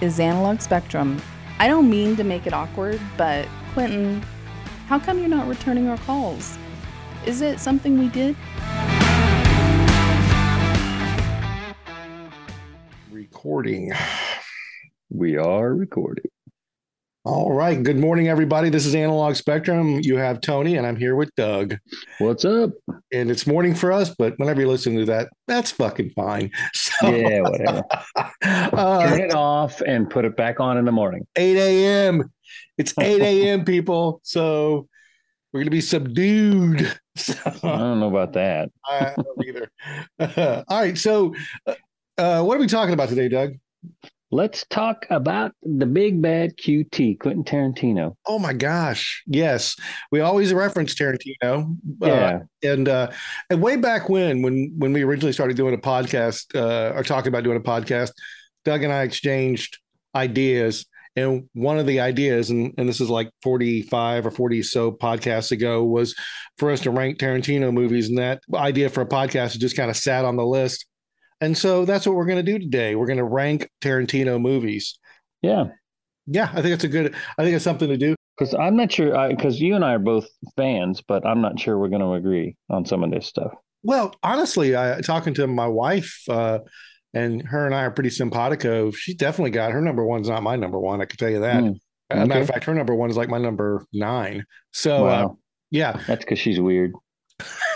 is Analog Spectrum. I don't mean to make it awkward, but Quentin, how come you're not returning our calls? Is it something we did? Recording. We are recording. All right. Good morning, everybody. This is Analog Spectrum. You have Tony, and I'm here with Doug. What's up? And it's morning for us, but whenever you listen to that, that's fucking fine. So, Yeah, whatever. uh, Turn it off and put it back on in the morning. 8 a.m. It's 8 a.m., people. So we're going to be subdued. So, I don't know about that. I don't either. all right. So, uh, uh, what are we talking about today, Doug? Let's talk about the big bad QT, Quentin Tarantino. Oh my gosh. Yes. We always reference Tarantino. Uh, Yeah. and uh and way back when when when we originally started doing a podcast uh or talking about doing a podcast, Doug and I exchanged ideas. And one of the ideas, and, and this is like 45 or 40 so podcasts ago, was for us to rank Tarantino movies. And that idea for a podcast just kind of sat on the list. And so that's what we're going to do today. We're going to rank Tarantino movies. Yeah. Yeah, I think it's a good, I think it's something to do. Because I'm not sure, because you and I are both fans, but I'm not sure we're going to agree on some of this stuff. Well, honestly, I talking to my wife, uh, and her and I are pretty simpatico. She definitely got her number one's not my number one. I can tell you that. As a matter of fact, her number one is like my number nine. So, uh, yeah. That's because she's weird.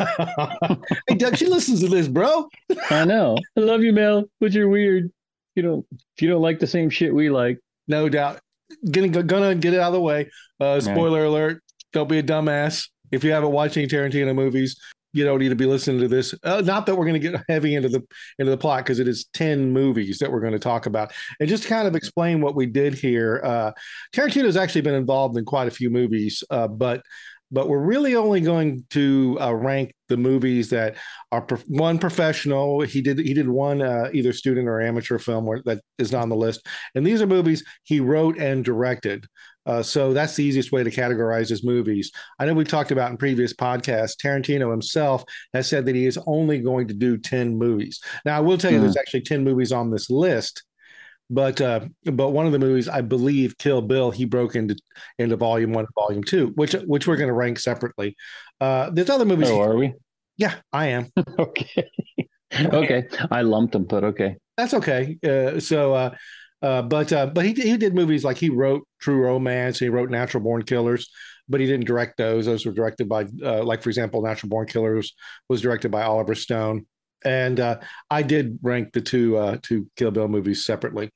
hey, Doug, she listens to this, bro. I know. I love you, Mel, but you're weird. You don't, if you don't like the same shit we like. No doubt. Getting gonna get it out of the way. Uh, spoiler alert: Don't be a dumbass. If you haven't watched any Tarantino movies, you don't need to be listening to this. Uh, not that we're going to get heavy into the into the plot because it is ten movies that we're going to talk about, and just kind of explain what we did here. Uh, Tarantino's actually been involved in quite a few movies, uh, but but we're really only going to uh, rank the movies that are prof- one professional. He did he did one uh, either student or amateur film where, that is not on the list, and these are movies he wrote and directed. Uh, so that's the easiest way to categorize his movies. I know we've talked about in previous podcasts. Tarantino himself has said that he is only going to do ten movies. Now I will tell you, Hmm. there's actually ten movies on this list. But uh, but one of the movies, I believe, Kill Bill, he broke into into volume one, and volume two, which which we're going to rank separately. Uh, there's other movies. Oh, are we? yeah, I am. okay. okay. I lumped them, but okay. That's okay. Uh, so, uh, uh, but uh, but he he did movies like he wrote True Romance. He wrote Natural Born Killers, but he didn't direct those. Those were directed by, uh, like for example, Natural Born Killers was directed by Oliver Stone. And uh, I did rank the two uh, two Kill Bill movies separately.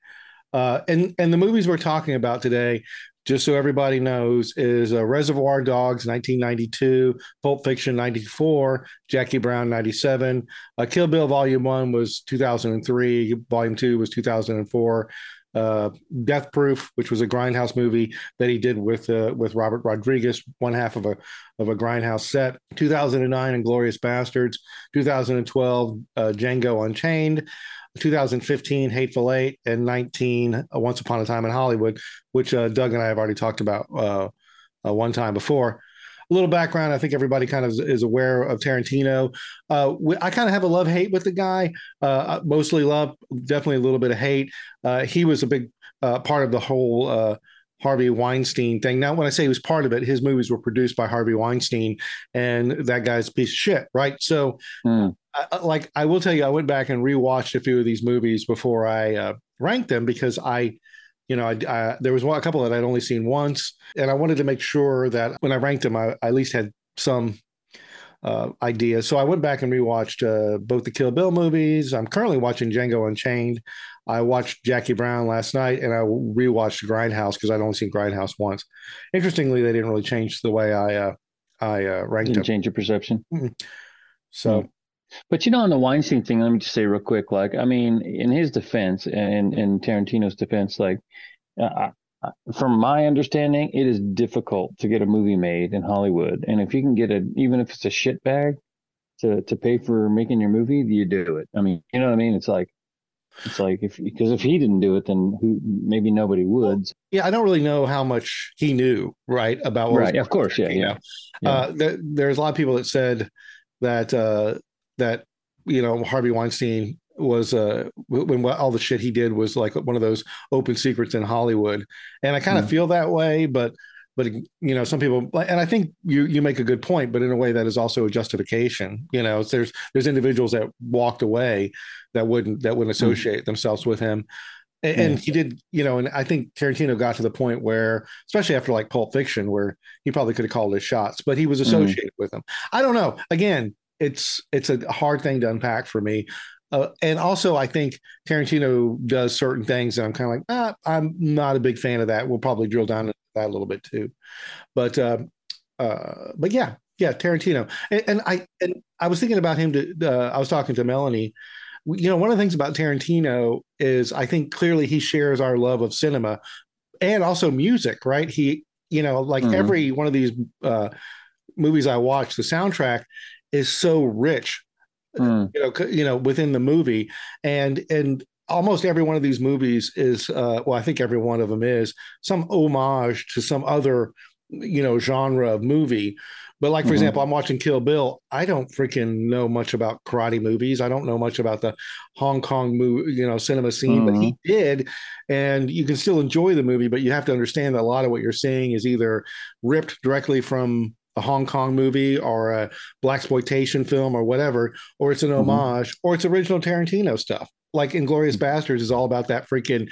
Uh, and and the movies we're talking about today, just so everybody knows, is uh, Reservoir Dogs 1992, Pulp Fiction 94, Jackie Brown 97, uh, Kill Bill Volume One was 2003. Volume Two was 2004. Uh, Death Proof, which was a Grindhouse movie that he did with uh, with Robert Rodriguez, one half of a of a Grindhouse set. 2009, Inglourious Basterds. 2012, uh, Django Unchained. 2015, Hateful Eight, and 19, uh, Once Upon a Time in Hollywood, which uh, Doug and I have already talked about one time before a little background. I think everybody kind of is, is aware of Tarantino. Uh, we, I kind of have a love hate with the guy. Uh, mostly love, definitely a little bit of hate. Uh, he was a big uh, part of the whole uh, Harvey Weinstein thing. Now, when I say he was part of it, his movies were produced by Harvey Weinstein, and that guy's a piece of shit, right? So, Hmm. I, like, I will tell you, I went back and rewatched a few of these movies before I uh, ranked them because I you know, I, I, there was one, a couple that I'd only seen once, and I wanted to make sure that when I ranked them, I, I at least had some uh, idea. So I went back and rewatched uh, both the Kill Bill movies. I'm currently watching Django Unchained. I watched Jackie Brown last night, and I rewatched Grindhouse because I'd only seen Grindhouse once. Interestingly, they didn't really change the way I uh, I uh, ranked Didn't them. change your perception. So But you know, on the Weinstein thing, let me just say real quick. Like, I mean, in his defense and in Tarantino's defense, like, uh, from my understanding, it is difficult to get a movie made in Hollywood, and if you can get it, even if it's a shit bag, to to pay for making your movie, you do it. I mean, you know what I mean? It's like, it's like if because if he didn't do it, then who? Maybe nobody would. yeah, I don't really know how much he knew, right, about what was Right? Of course, yeah, yeah. Yeah. Uh, th- there's a lot of people that said that uh, that you know Harvey Weinstein was uh when all the shit he did was like one of those open secrets in Hollywood, and I kind of mm. feel that way, but but you know some people and i think you you make a good point but in a way that is also a justification you know there's there's individuals that walked away that wouldn't that wouldn't hmm. associate mm. themselves with him and, and, he did you know and i think tarantino got to the point where especially after like pulp fiction where he probably could have called his shots but he was hmm. associated mm. with them i don't know again it's it's a hard thing to unpack for me uh, and also, I think Tarantino does certain things, and I'm kind of like, ah, I'm not a big fan of that. We'll probably drill down into that a little bit too. But uh, uh, but yeah, yeah, Tarantino. And, and, I and I was thinking about him. To uh, I was talking to Melanie. You know, one of the things about Tarantino is I think clearly he shares our love of cinema and also music. Right? He, you know, like mm-hmm. every one of these uh, movies I watch, the soundtrack is so rich. Mm. You know, you know, within the movie, and and almost every one of these movies is uh, well i think every one of them is some homage to some other you know genre of movie but like for mm-hmm. example i'm watching kill bill i don't freaking know much about karate movies i don't know much about the hong kong movie you know cinema scene mm-hmm. but he mm-hmm. did and you can still enjoy the movie but you have to understand that a lot of what you're seeing is either ripped directly from a Hong Kong movie or a black exploitation film or whatever, or it's an mm-hmm. homage, mm-hmm. or it's original Tarantino stuff like Inglourious Basterds is all about that freaking,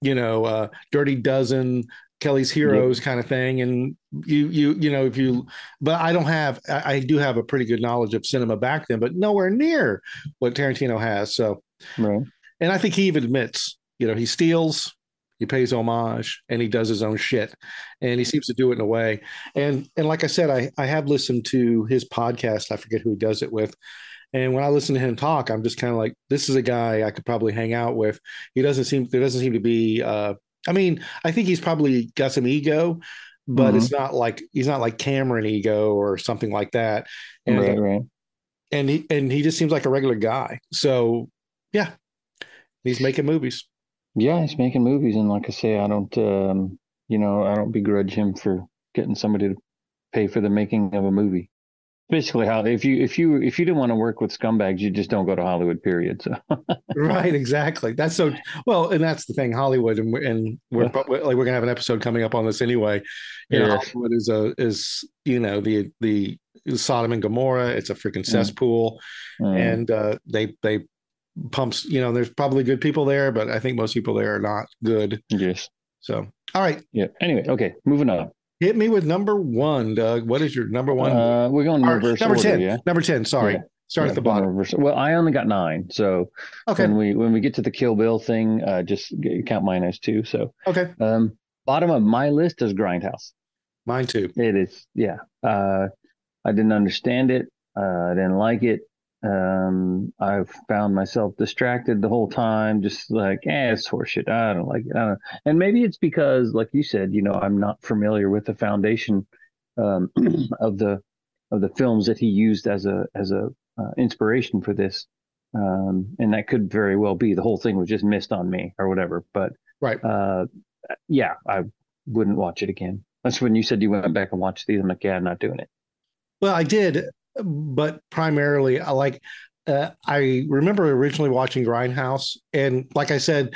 you know, uh, Dirty Dozen, Kelly's Heroes kind of thing. And you, you, you know, if you, but I don't have, I, I, do have a pretty good knowledge of cinema back then, but nowhere near what Tarantino has. So, right. and I think he even admits, you know, he steals, he pays homage, and he does his own shit, and he seems to do it in a way. And and like I said, I I have listened to his podcast. I forget who he does it with, and when I listen to him talk, I'm just kind of like, this is a guy I could probably hang out with. He doesn't seem there doesn't seem to be. Uh, I mean, I think he's probably got some ego, but mm-hmm. it's not like he's not like Cameron ego or something like that. And, right, right. And he and he just seems like a regular guy. So yeah, he's making movies. Yeah, he's making movies, and like I say, I don't, um, you know, I don't begrudge him for getting somebody to pay for the making of a movie. Basically how if you if you if you didn't want to work with scumbags you just don't go to hollywood period so. Right exactly. That's so well and that's the thing hollywood and, and we're like we're gonna have an episode coming up on this anyway. You know hollywood is a is you know the the sodom and gomorrah it's a freaking mm. cesspool mm. and uh they they pumps you know there's probably good people there but i think most people there are not good yes so all right yeah anyway okay moving on Hit me with number one, Doug. What is your number one? Uh, we're going number order, ten. Yeah? Number ten. Sorry. Yeah. Start yeah, at the bottom. Reverse. Well, I only got nine, so okay. When we when we get to the Kill Bill thing, uh, just count mine as two. So okay. Um, bottom of my list is Grindhouse. Mine too. It is. Yeah. Uh, I didn't understand it. Uh, I didn't like it um i found myself distracted the whole time just like eh it's horseshit. I don't like it. I don't and maybe it's because like you said you know i'm not familiar with the foundation um of the of the films that he used as a as a uh, inspiration for this. Um and that could very well be the whole thing was just missed on me or whatever but right. uh yeah i wouldn't watch it again. That's when you said you went back and watched these i'm like yeah i'm not doing it. Well i did but primarily I like uh, I remember originally watching Grindhouse, and like I said,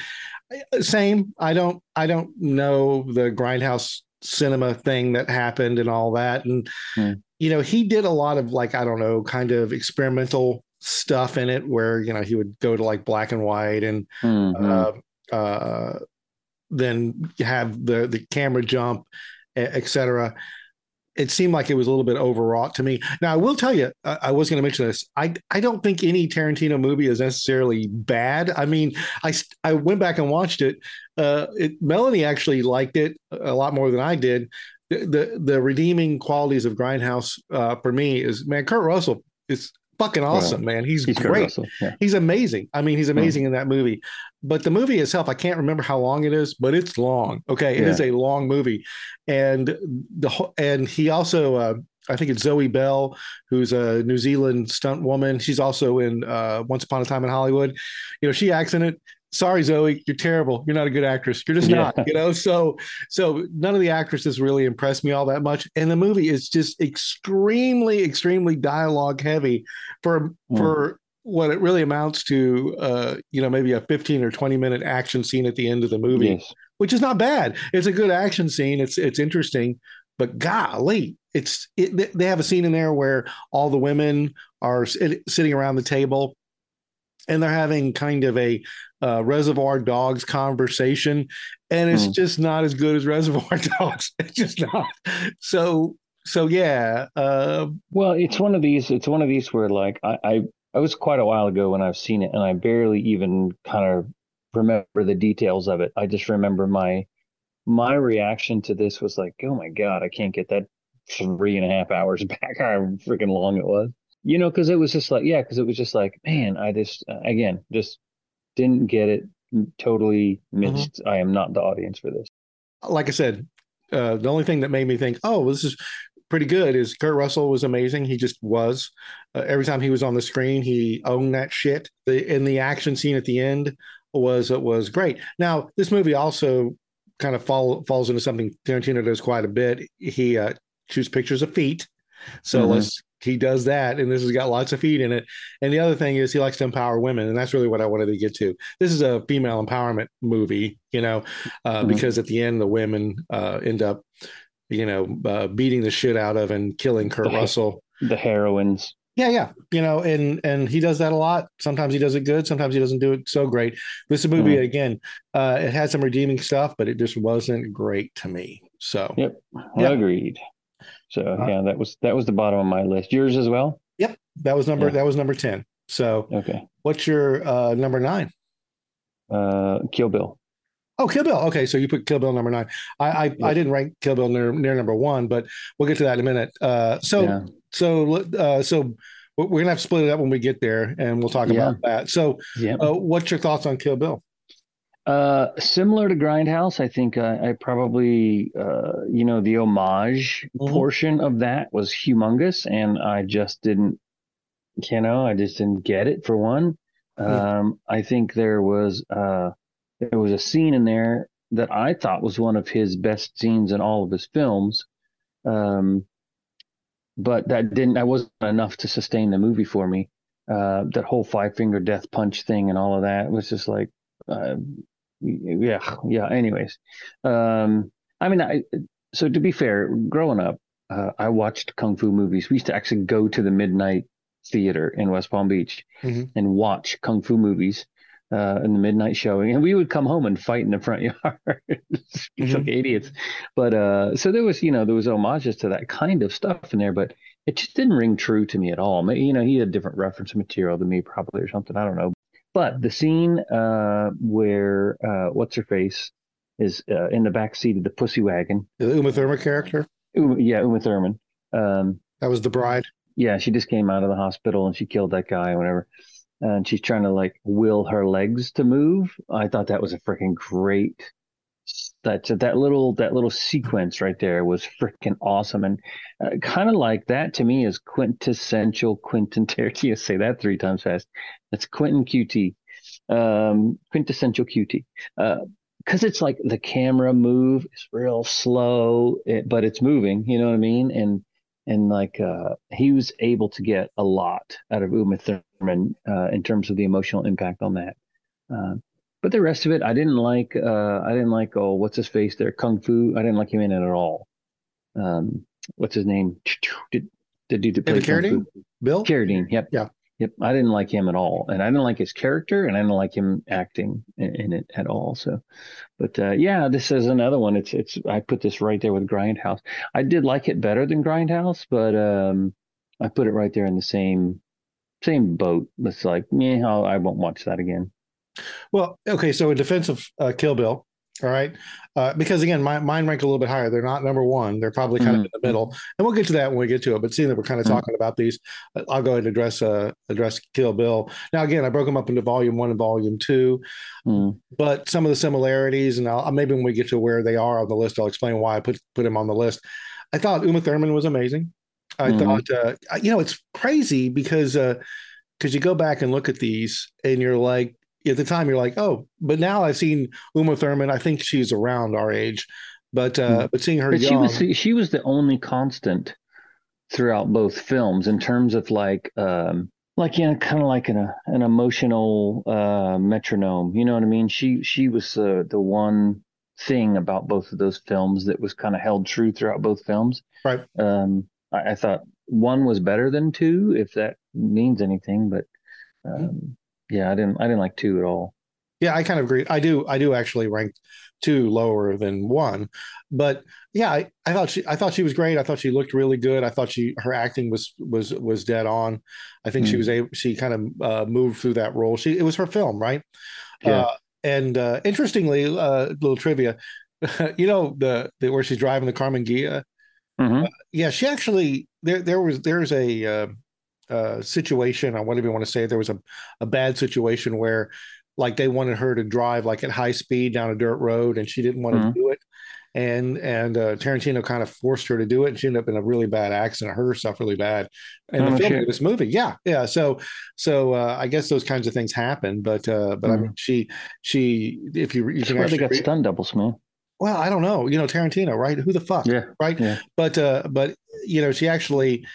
same. I don't I don't know the Grindhouse cinema thing that happened and all that, and mm. you know he did a lot of like I don't know kind of experimental stuff in it where you know he would go to like black and white and mm-hmm. uh, uh, then have the the camera jump, etc it seemed like it was a little bit overwrought to me. Now, I will tell you, I, I was going to mention this. I I don't think any Tarantino movie is necessarily bad. I mean, I I went back and watched it. Uh, it Melanie actually liked it a lot more than I did. The the, the redeeming qualities of Grindhouse uh, for me is man, Kurt Russell is fucking awesome, man. He's, he's great. Yeah. He's amazing. I mean, he's amazing mm. in that movie. But the movie itself, I can't remember how long it is, but it's long. Okay, it yeah. is a long movie, and the and he also. Uh, I think it's Zoe Bell, who's a New Zealand stunt woman. She's also in uh, Once Upon a Time in Hollywood. You know, she acts in it sorry zoe you're terrible you're not a good actress you're just yeah. not you know so so none of the actresses really impressed me all that much and the movie is just extremely extremely dialogue heavy for mm. for what it really amounts to, uh, you know, maybe a 15 or 20 minute action scene at the end of the movie, Yes. which is not bad. It's a good action scene. It's it's interesting, but golly, it's it, they have a scene in there where all the women are sitting around the table, and they're having kind of a uh, Reservoir Dogs conversation, and it's Hmm. just not as good as Reservoir Dogs. It's just not. So so yeah, uh, Well, it's one of these. It's one of these where, like, I, I, I was quite a while ago when I've seen it, and I barely even kind of remember the details of it. I just remember my my reaction to this was like, oh my God, I can't get that three and a half hours back, How freaking long it was. You know, because it was just like, yeah, because it was just like, man, I just, uh, again, just didn't get it. Totally missed. I am not the audience for this. like I said, uh, the only thing that made me think, oh, this is pretty good is Kurt Russell was amazing. He just was. Uh, every time he was on the screen, he owned that shit. The in the action scene at the end was it was great. Now this movie also kind of fall, falls into something Tarantino does quite a bit. He uh, shoots pictures of feet, so Mhm. let's. He does that, and this has got lots of feet in it. And the other thing is, he likes to empower women, and that's really what I wanted to get to. This is a female empowerment movie, you know, uh, Mhm. because at the end the women uh, end up, you know, uh, beating the shit out of and killing Kurt The- Russell. The heroines. Yeah, yeah, you know, and and he does that a lot. Sometimes he does it good. Sometimes he doesn't do it so great. This movie Mhm. again, uh, it had some redeeming stuff, but it just wasn't great to me. So Yep. Yeah. Agreed. So Uh, yeah, that was that was the bottom of my list. Yours as well. Yep, that was number Yeah. that was number ten. So Okay. what's your uh, number nine? Uh, Kill Bill. Oh, Kill Bill. Okay, so you put Kill Bill number nine. I I, I didn't rank Kill Bill near, near number one, but we'll get to that in a minute. Uh, so yeah. so uh, so we're we're gonna have to split it up when we get there, and we'll talk Yeah. about that. So, Yeah. uh, what's your thoughts on Kill Bill? Uh, similar to Grindhouse, I think I, I probably, uh, you know, the homage Mhm. portion of that was humongous, and I just didn't, you know, I just didn't get it for one. Yeah. Um, I think there was, uh, there was a scene in there that I thought was one of his best scenes in all of his films. Um, but that didn't, that wasn't enough to sustain the movie for me. Uh, that whole five finger death punch thing and all of that was just like, uh, yeah, yeah. Anyways, um, I mean, I so to be fair, growing up, uh, I watched kung fu movies. We used to actually go to the midnight theater in West Palm Beach Mhm. and watch kung fu movies uh, in the midnight showing, and we would come home and fight in the front yard, like idiots. But uh, so there was, you know, there was homages to that kind of stuff in there, but it just didn't ring true to me at all. You know, he had different reference material than me, probably or something. I don't know. But the scene uh, where uh, what's her face is uh, in the back seat of the pussy wagon. The Uma Thurman character Uma, yeah, Uma Thurman. Um, that was the bride. yeah, she just came out of the hospital and she killed that guy or whatever. And she's trying to like will her legs to move. I thought that was a freaking great. That that little that little sequence right there was freaking awesome and uh, kind of like that to me is quintessential Quentin Tarantino. Say that three times fast. That's Quentin QT, um, quintessential QT. Uh because it's like the camera move is real slow, it, but it's moving. You know what I mean? And and like uh, he was able to get a lot out of Uma Thurman uh, in terms of the emotional impact on that. Uh, but the rest of it, I didn't like. Uh, I didn't like. Oh, what's his face there? Kung Fu. I didn't like him in it at all. Um, what's his name? Did the dude that played Carradine? Bill. Carradine. Yep. Yeah. Yep. I didn't like him at all, and I didn't like his character, and I didn't like him acting in, in it at all. So, but uh, yeah, this is another one. It's it's. I put this right there with Grindhouse. I did like it better than Grindhouse, but um, I put it right there in the same same boat. It's like, yeah, I won't watch that again. Well, okay, so in defense of uh, Kill Bill, all right, uh, because again, my, mine rank a little bit higher. They're not number one. They're probably kind of Mhm. in the middle, and we'll get to that when we get to it. But seeing that we're kind of Mhm. talking about these, uh, I'll go ahead and address uh, address Kill Bill. Now, again, I broke them up into Volume One and Volume Two, Mm. but some of the similarities, and I'll, maybe when we get to where they are on the list, I'll explain why I put put him on the list. I thought Uma Thurman was amazing. I Mhm. thought, uh, you know, it's crazy because because you go back and look at these, and you're like, at the time, you're like, oh, but now I've seen Uma Thurman. I think she's around our age, but uh, but seeing her But she young, was she was the only constant throughout both films in terms of like um like you know, kind of like an an emotional uh, metronome. You know what I mean? She she was uh, the one thing about both of those films that was kind of held true throughout both films. Right. Um, I, I, thought one was better than two, if that means anything. But um, yeah, I didn't I didn't like two at all. Yeah, I kind of agree. I do. I do actually rank two lower than one, but yeah, I, I thought she. I thought she was great. I thought she looked really good. I thought she her acting was was was dead on. I think mm. she hmm. was able. She kind of uh, moved through that role. She it was her film, right? Yeah. Uh, and uh, interestingly, uh, little trivia, you know the, the, where she's driving the Karmann Ghia. Mm-hmm. Uh, yeah, she actually there there was there's a uh, situation. I whatever you want to say. There was a a bad situation where like they wanted her to drive like at high speed down a dirt road and she didn't want mm-hmm. to do it and and uh, Tarantino kind of forced her to do it and she ended up in a really bad accident hurt herself really bad in oh, the film of this movie yeah yeah so so uh, I guess those kinds of things happen but uh, but mm-hmm. I mean she she if you you can actually they got read, stun doubles man well I don't know you know Tarantino right who the fuck yeah right yeah. but uh but you know she actually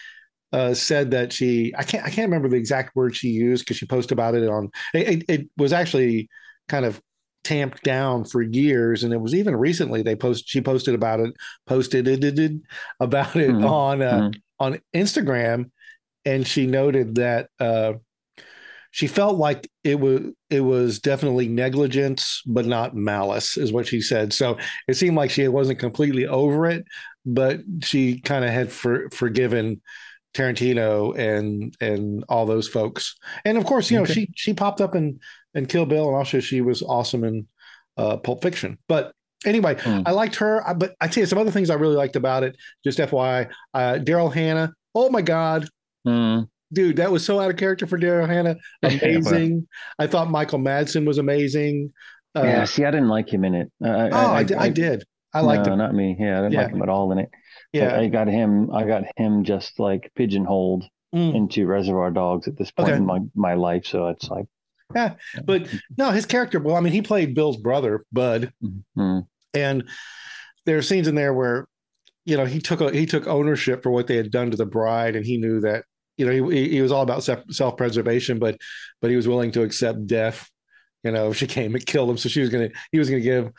uh, said that she I can't I can't remember the exact word she used because she posted about it on it, it, was actually kind of tamped down for years and it was even recently they post she posted about it posted it, it, it about it mm-hmm. on uh, mm-hmm. on Instagram and she noted that uh, she felt like it was it was definitely negligence but not malice is what she said so it seemed like she wasn't completely over it but she kind of had for, forgiven Tarantino and and all those folks. And of course, you know, she she popped up in in Kill Bill, and also she was awesome in uh, Pulp Fiction. But anyway, mm. I liked her. But I tell you some other things I really liked about it. Just FYI, uh, Daryl Hannah. Oh my God. Mm. Dude, that was so out of character for Daryl Hannah. Amazing. I thought Michael Madsen was amazing. Uh, yeah, see, I didn't like him in it. oh, I, I, I, I did. I liked no, him. Not me. Yeah, I didn't yeah. like him at all in it. Yeah, I, I got him. I got him just like pigeonholed mm. into Reservoir Dogs at this point okay. in my my life. So it's like, yeah, but no, his character. Well, I mean, he played Bill's brother, Bud, mm-hmm. and there are scenes in there where, you know, he took a, he took ownership for what they had done to the bride, and he knew that you know he he was all about self preservation, but but he was willing to accept death. You know, if she came and killed him, so she was gonna he was gonna give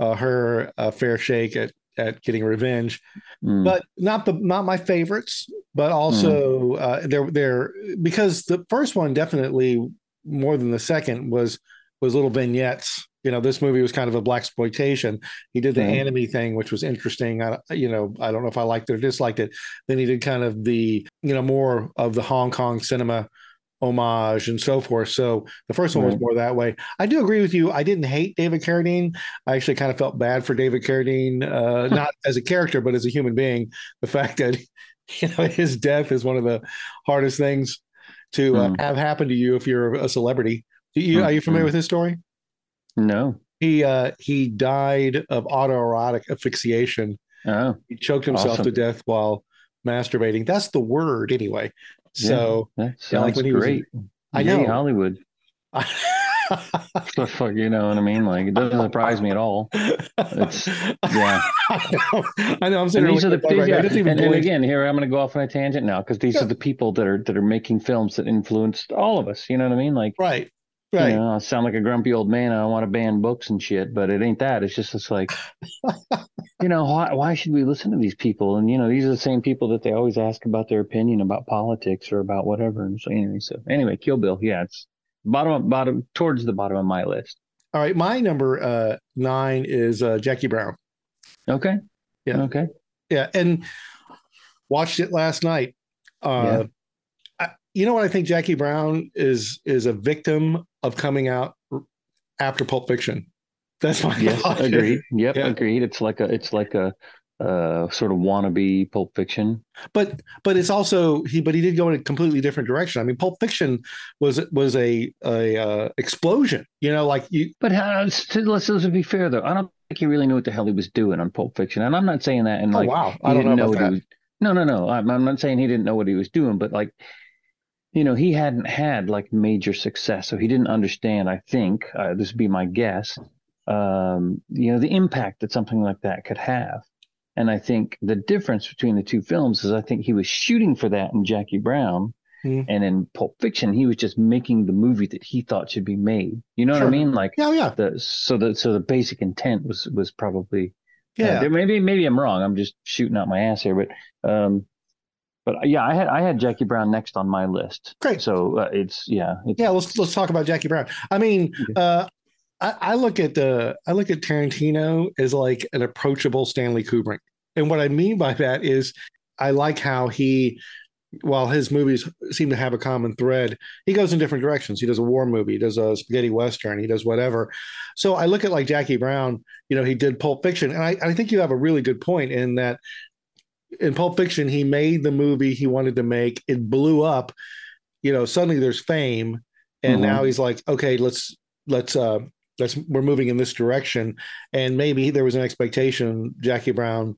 uh, her a fair shake at at getting revenge, mm. but not the not my favorites. But also, mm. uh, they're they're because the first one definitely more than the second was was little vignettes. You know, this movie was kind of a black exploitation. He did the mm. anime thing, which was interesting. I, you know, I don't know if I liked it or disliked it. Then he did kind of the you know more of the Hong Kong cinema homage and so forth. So the first one right. was more that way. I do agree with you. I didn't hate David Carradine. I actually kind of felt bad for David Carradine, uh, not as a character, but as a human being. The fact that you know his death is one of the hardest things to uh, mm. have happen to you if you're a celebrity. You, mm. Are you familiar mm. with his story? No. He uh, he died of autoerotic asphyxiation. Oh, he choked himself awesome. to death while masturbating. That's the word, anyway. So yeah, that sounds like great. Was, I know Hollywood. the fuck, you know what I mean? Like it doesn't surprise me at all. It's yeah. I know. I'm saying these are the these, yeah. and, and, again, here I'm going to go off on a tangent now because these yeah. are the people that are that are making films that influenced all of us. You know what I mean? Like right, right. You know, I sound like a grumpy old man. I want to ban books and shit, but it ain't that. It's just it's like, you know, why why should we listen to these people? And you know, these are the same people that they always ask about their opinion about politics or about whatever. And so anyway, so anyway, Kill Bill, yeah, it's bottom bottom towards the bottom of my list. All right, my number uh, nine is uh, Jackie Brown. Okay. Yeah. Okay. Yeah, and watched it last night. Uh, yeah. You know what I think Jackie Brown is is a victim of coming out after Pulp Fiction. That's my yes, agreed. Yep, yeah. agreed. It's like a it's like a uh, sort of wannabe Pulp Fiction. But but it's also he but he did go in a completely different direction. I mean, Pulp Fiction was was a a uh, explosion. You know, like you. But uh, let's, let's be fair though. I don't think he really knew what the hell he was doing on Pulp Fiction, and I'm not saying that. And oh, like, wow, I don't know, know was. No, no, no. I'm, I'm not saying he didn't know what he was doing, but like you know, he hadn't had like major success, so he didn't understand. I think uh, this would be my guess. Um, you know, the impact that something like that could have. And I think the difference between the two films is I think he was shooting for that in Jackie Brown, Mm. And in Pulp Fiction, he was just making the movie that he thought should be made. You know sure. what I mean? Like, yeah, yeah. The, so the so the basic intent was was probably uh, yeah. Uh, maybe maybe I'm wrong. I'm just shooting out my ass here, but um, but yeah, I had I had Jackie Brown next on my list. Great. So uh, it's yeah. It's, yeah. Let's let's talk about Jackie Brown. I mean, uh, I, I look at the I look at Tarantino as like an approachable Stanley Kubrick, and what I mean by that is I like how he while his movies seem to have a common thread, he goes in different directions. He does a war movie, he does a spaghetti western, he does whatever. So I look at like Jackie Brown, you know, he did Pulp Fiction, and I, I think you have a really good point in that in Pulp Fiction, he made the movie he wanted to make. It blew up. You know, suddenly there's fame, and mm-hmm. now he's like, okay, let's let's uh let's we're moving in this direction. And maybe there was an expectation Jackie Brown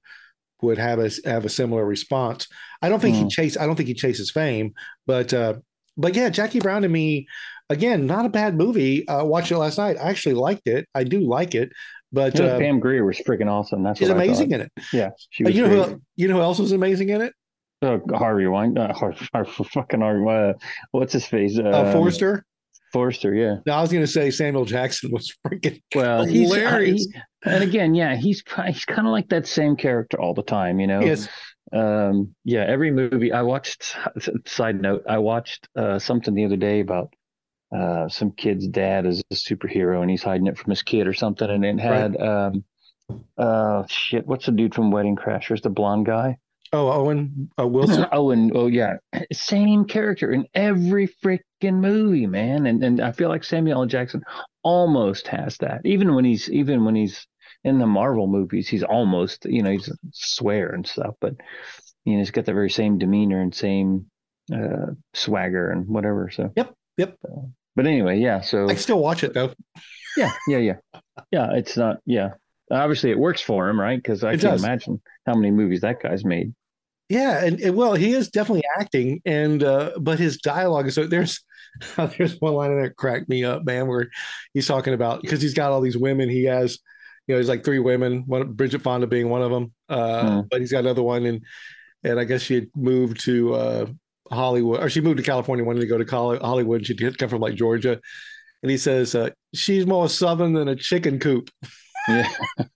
would have a have a similar response. I don't think mm. he chase. I don't think he chases fame, but uh, but yeah, Jackie Brown to me, again, not a bad movie. Uh, watched it last night. I actually liked it. I do like it. But uh, Pam Grier was freaking awesome. That's she's amazing in it. Yeah, she uh, was. you know who? You know who else was amazing in it? Uh, Harvey Wine, uh, Harvey, fucking Harvey. Uh, what's his face? Uh, um, Forster. Forster, yeah. No, I was going to say Samuel Jackson was freaking well. Hilarious. He's, he, and again, yeah, he's he's kind of like that same character all the time, you know. Yes. Um, yeah, every movie I watched. Side note: I watched uh, something the other day about uh, some kid's dad is a superhero and he's hiding it from his kid or something, and it had right. um, uh, shit. What's the dude from Wedding Crashers? The blonde guy. Oh, Owen uh, Wilson. Owen. Oh, yeah. Same character in every freaking movie, man. And and I feel like Samuel L. Jackson almost has that. Even when he's even when he's in the Marvel movies, he's almost you know he's swear and stuff, but you know he's got the very same demeanor and same uh, swagger and whatever. So yep, yep. but anyway, yeah. So I still watch it though. Yeah, yeah, yeah, yeah. It's not. Yeah, obviously it works for him, right? Because I it can't does. imagine how many movies that guy's made. Yeah, and, and well, he is definitely acting, and uh, but his dialogue is so there's there's one line in there that cracked me up, man, where he's talking about because he's got all these women. He has, you know, he's like three women, one Bridget Fonda being one of them, uh, hmm. but he's got another one, and and I guess she had moved to uh, Hollywood, or she moved to California, wanted to go to Hollywood. She did come from like Georgia, and he says uh, she's more southern than a chicken coop. Yeah.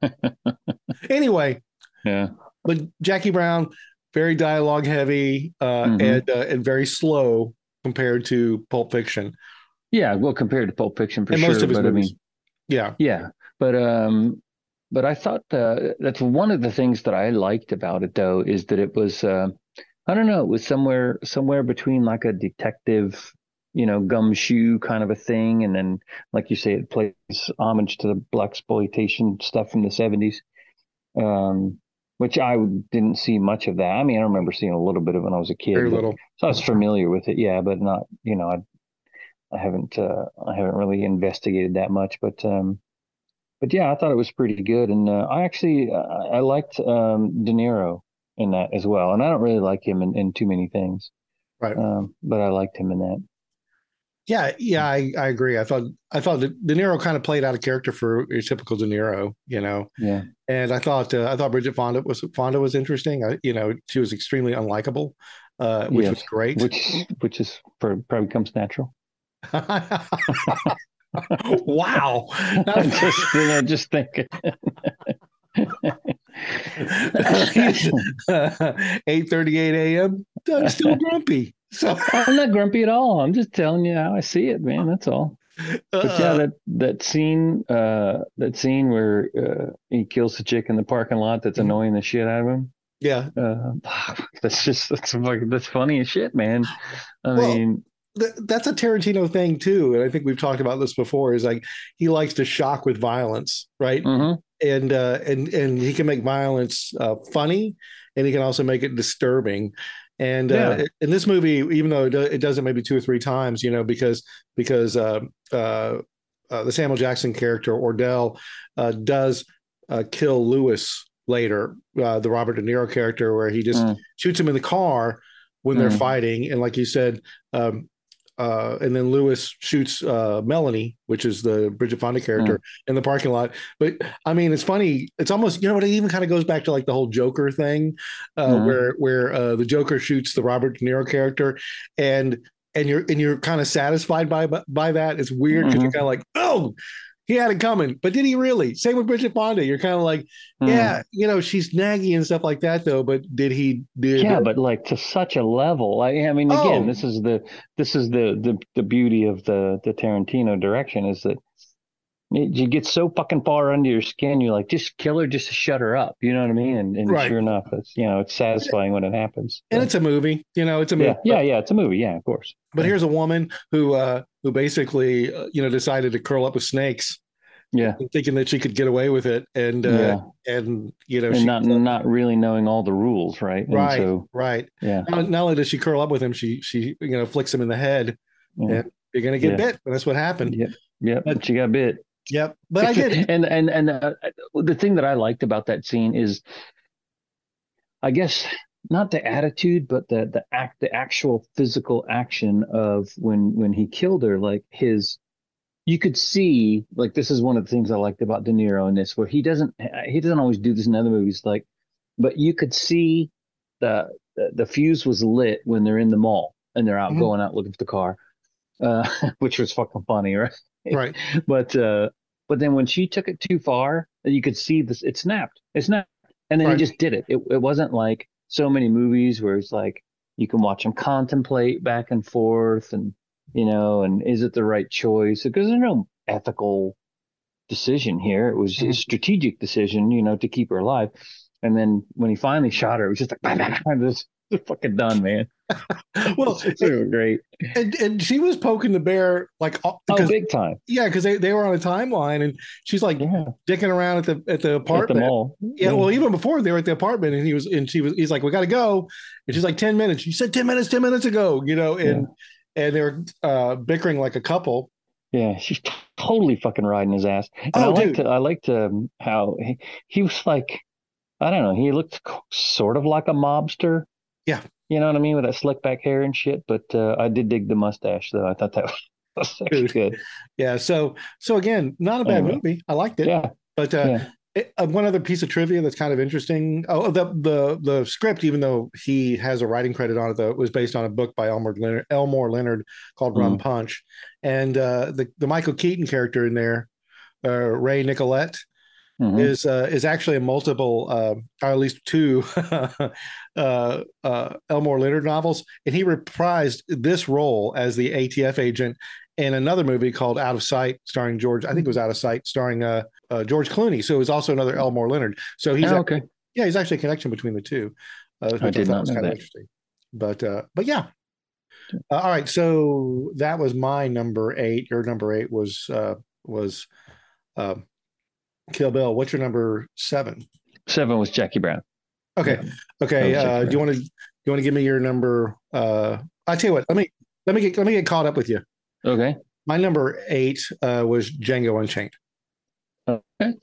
anyway. Yeah. But Jackie Brown, very dialogue heavy uh, mm-hmm. and uh, and very slow compared to Pulp Fiction. Yeah, well, compared to Pulp Fiction for and sure. but movies. I mean, yeah, yeah, but um, but I thought uh, that's one of the things that I liked about it though is that it was uh, I don't know it was somewhere somewhere between like a detective you know gumshoe kind of a thing and then like you say it plays homage to the black exploitation stuff from the 70s um, which I didn't see much of that. I mean, I remember seeing a little bit of it when I was a kid. Very little. So I was familiar with it, yeah, but not, you know, I, I haven't, uh, I haven't really investigated that much, but, um, but yeah, I thought it was pretty good, and uh, I actually, uh, I liked um, De Niro in that as well, and I don't really like him in, in too many things, right? Um, but I liked him in that. Yeah, yeah, I, I agree. I thought I thought De Niro kind of played out a character for your typical De Niro, you know. Yeah. And I thought uh, I thought Bridget Fonda was Fonda was interesting. I, you know, she was extremely unlikable, uh, which yes. was great. Which which is probably comes natural. wow. I'm just you know just thinking. Eight thirty-eight a.m. I'm still grumpy. So I'm not grumpy at all. I'm just telling you how I see it, man. That's all. But yeah, uh, that that scene, uh, that scene where uh, he kills the chick in the parking lot that's mm-hmm. annoying the shit out of him. Yeah, uh, that's just that's like that's funny as shit, man. I well, mean, th- that's a Tarantino thing too, and I think we've talked about this before. Is like he likes to shock with violence, right? Mm-hmm. And uh, and and he can make violence uh, funny, and he can also make it disturbing. And uh, yeah. uh, in this movie, even though it does it maybe two or three times, you know, because because uh, uh, uh the Samuel Jackson character Ordell uh, does kill Lewis later, the Robert De Niro character, where he just mm. shoots him in the car when mm. they're fighting, and like you said, um, uh, and then Lewis shoots uh, Melanie, which is the Bridget Fonda character, mm. in the parking lot. But I mean, it's funny. It's almost you know what it even kind of goes back to like the whole Joker thing, uh, mm. where where uh, the Joker shoots the Robert De Niro character, and and you're and you're kind of satisfied by by that. It's weird because mm-hmm. you're kind of like, oh, he had it coming, but did he really? Same with Bridget Fonda. You're kind of like, mm. yeah, you know, she's naggy and stuff like that, though. But did he? Did yeah, but like to such a level. I, I mean, again, oh. this is the this is the the the beauty of the the Tarantino direction is that you get so fucking far under your skin, you're like, just kill her, just shut her up. You know what I mean? And, and right. sure enough, it's you know, it's satisfying when it happens. And it's a movie, you know, it's a movie. Yeah, yeah, yeah, it's a movie. Yeah, of course. But here's a woman who, uh, who basically, uh, you know, decided to curl up with snakes. Yeah, thinking that she could get away with it, and uh, yeah. and you know, and she, not not really knowing all the rules, right? right, so, right. Yeah. Not, not, only does she curl up with him, she she you know flicks him in the head, yeah. and you're gonna get bit. That's what happened. Yeah, yeah. But, she got bit. Yep, but I did. And and and uh, the thing that I liked about that scene is, I guess not the attitude, but the the act, the actual physical action of when when he killed her. Like his, you could see like this is one of the things I liked about De Niro in this, where he doesn't he doesn't always do this in other movies. Like, but you could see the the, the fuse was lit when they're in the mall and they're out mm-hmm. going out looking for the car, uh, which was fucking funny, right? Right. but uh, but then when she took it too far, you could see this. It snapped. It snapped, and then right. he just did it. It it wasn't like so many movies where it's like you can watch him contemplate back and forth, and you know, and is it the right choice? Because there's no ethical decision here. It was mm-hmm. a strategic decision, you know, to keep her alive. And then when he finally shot her, it was just like, bam, bam, just fucking done, man. well, so great. And and she was poking the bear like oh, big time. Yeah, because they, they were on a timeline, and she's like yeah. dicking around at the at the apartment. At the mall. Yeah, yeah, well, even before they were at the apartment, and he was and she was he's like, we got to go, and she's like, ten minutes. You said ten minutes, ten minutes ago, you know, and yeah. and they were uh, bickering like a couple. Yeah, she's totally fucking riding his ass. And oh, I liked I liked um, how he, he was like, I don't know, he looked sort of like a mobster. Yeah. You know what I mean with that slick back hair and shit. But uh, I did dig the mustache though. I thought that was actually good. Yeah. So so again, not a bad anyway. movie. I liked it. Yeah. But uh, yeah. It, uh, one other piece of trivia that's kind of interesting. Oh, the the the script, even though he has a writing credit on it, though, it was based on a book by Elmore Leonard, Elmore Leonard called mm. Rum Punch, and uh, the the Michael Keaton character in there, uh, Ray Nicolette, mm-hmm. is uh, is actually a multiple, uh, or at least two uh, uh, Elmore Leonard novels, and he reprised this role as the ATF agent in another movie called Out of Sight, starring George. I think it was Out of Sight, starring uh, uh George Clooney. So it was also another Elmore Leonard. So he's oh, okay. yeah, he's actually a connection between the two. Uh, I did not know that. Interesting. But uh, but yeah. Uh, all right, so that was my number eight. Your number eight was uh, was uh, Kill Bill. What's your number seven? Seven was Jackie Brown. Okay. Okay. Uh, do you want to do you want to give me your number? Uh, I tell you what. Let me let me get let me get caught up with you. Okay. My number eight uh, was Django Unchained. Okay. Okay.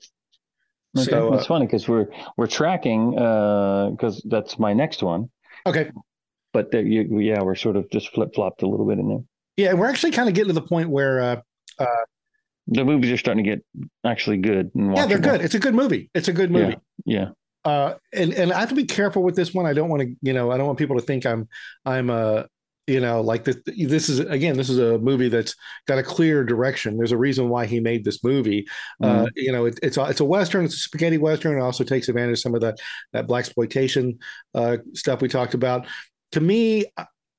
So, it's uh, funny because we're we're tracking because uh, that's my next one. Okay. But the, you, yeah, we're sort of just flip flopped a little bit in there. Yeah, we're actually kind of getting to the point where uh, uh, the movies are starting to get actually good. yeah, they're good. It's a good movie. It's a good movie. Yeah. yeah. Uh, and and I have to be careful with this one. I don't want to, you know, I don't want people to think I'm I'm a you know like this this is again this is a movie that's got a clear direction there's a reason why he made this movie uh, mm-hmm. uh, you know it, it's a, it's a western it's a spaghetti western it also takes advantage of some of that that black exploitation uh, stuff we talked about to me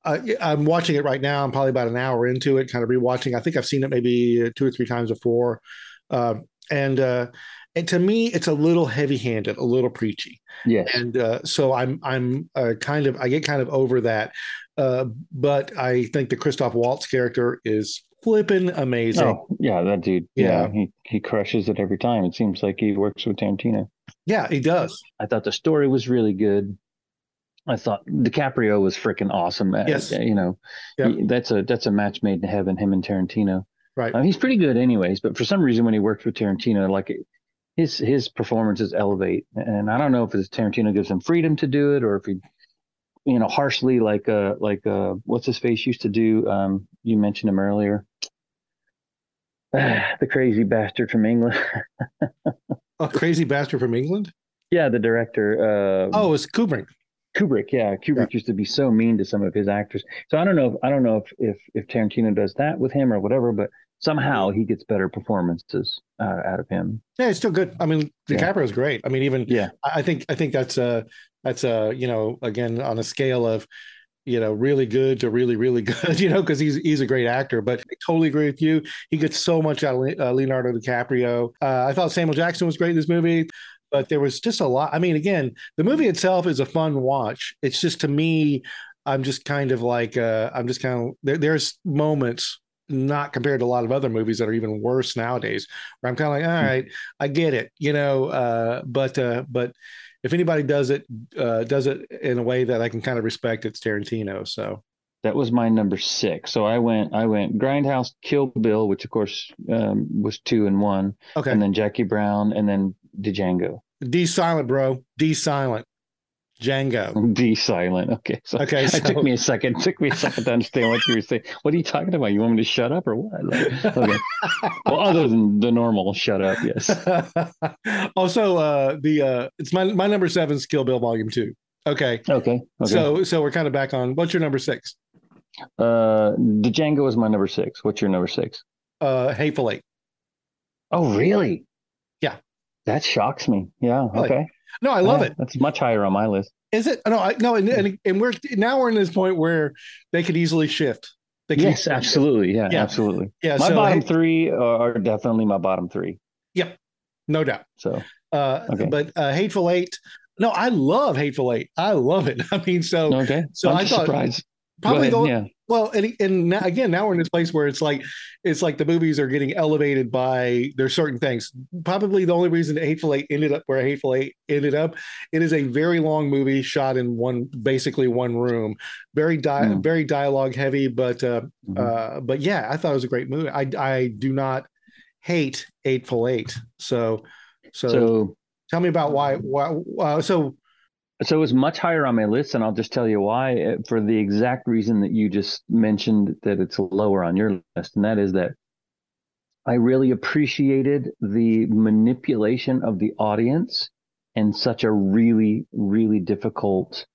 I, i'm watching it right now. I'm probably about an hour into it kind of rewatching. I think i've seen it maybe two or three times before. Uh, and uh, and to me it's a little heavy-handed a little preachy. Yeah. And uh, so i'm i'm uh, kind of i get kind of over that. Uh, but i think the christoph waltz character is flipping amazing. Oh, yeah that dude. Yeah. yeah. he he crushes it every time. It seems like he works with tarantino. Yeah he does. I thought the story was really good I thought DiCaprio was freaking awesome. Yes, you know, yep. he, that's a that's a match made in heaven. Him and Tarantino. Right. he's pretty good, anyways. But for some reason, when he worked with Tarantino, like his his performances elevate. And I don't know if it's Tarantino gives him freedom to do it or if he you know, harshly like uh like uh what's his face used to do. Um, you mentioned him earlier. the crazy bastard from England. A crazy bastard from England. yeah, the director. Uh, Oh, it's Kubrick. Kubrick. Yeah, Kubrick used to be so mean to some of his actors. So I don't know. If, I don't know if, if if Tarantino does that with him or whatever, but somehow he gets better performances uh, out of him. Yeah, it's still good. I mean, Yeah. DiCaprio's great. I mean, even Yeah. I I think I think that's a that's a you know again on a scale of you know really good to really really good you know because he's he's a great actor but I totally agree with you he gets so much out of uh, Leonardo DiCaprio uh, I thought Samuel Jackson was great in this movie but there was just a lot I mean again the movie itself is a fun watch it's just to me I'm just kind of like uh I'm just kind of there, there's moments not compared to a lot of other movies that are even worse nowadays where I'm kind of like all right I get it you know uh but uh but if anybody does it uh, does it in a way that I can kind of respect, it's Tarantino. So That was my number six. So I went I went Grindhouse, Kill Bill, which of course um, was two and one, okay, and then Jackie Brown, and then Django. D silent, bro. D silent. Django. D silent. Okay. So Okay, it took me a second. It took me a second to understand what you were saying. What are you talking about? You want me to shut up or what? Like, okay. Well, other than the normal shut up, yes. also, uh, the uh, it's my my number seven, Skill Bill Volume Two. Okay, Okay. Okay. so so we're kind of back on. What's your number six? uh, Django is my number six. What's your number six? Uh, Hateful Eight. Oh, really? That shocks me. Yeah. Really? Okay. No, I love Yeah, it. That's much higher on my list. Is it? No, I, no, and, and and we're now we're in this point where they could easily shift. They can Yes, absolutely. Yeah, Yeah. absolutely. Yeah, My so bottom Hate- three are, are definitely my bottom three. Yep. no doubt. So Uh, Okay. But uh, Hateful Eight, no, I love Hateful Eight. I love it. I mean, so okay. so I'm I thought- surprised. Probably ahead. the yeah. Well, and and now, again, now we're in this place where it's like it's like the movies are getting elevated by there's certain things. Probably the only reason Hateful Eight ended up where Hateful Eight ended up, it is a very long movie shot in one basically one room, very di- Mm. very dialogue heavy, but uh, Mhm. uh, but yeah, I thought it was a great movie. I I do not hate Hateful Eight, so so, so tell me about why why uh, so so it was much higher on my list, and I'll just tell you why. uh, For the exact reason that you just mentioned that it's lower on your list, and that is that I really appreciated the manipulation of the audience in such a really, really difficult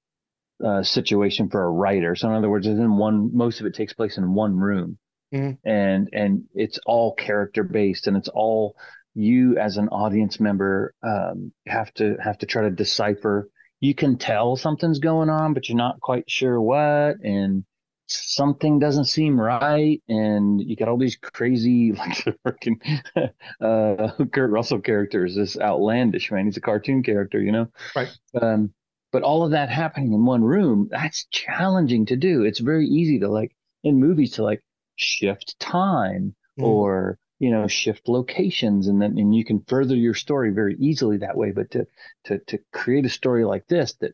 uh, situation for a writer. So in other words, it's in one. Most of it takes place in one room, Mhm. and and it's all character based, and it's all you as an audience member um, have to have to try to decipher. You can tell something's going on, but you're not quite sure what, and something doesn't seem right, and you got all these crazy like freaking uh, Kurt Russell characters. This outlandish man. He's a cartoon character, you know. Right. Um, but all of that happening in one room, that's challenging to do. It's very easy to like in movies to like shift time Mm. or you know shift locations and then and you can further your story very easily that way but to to to create a story like this that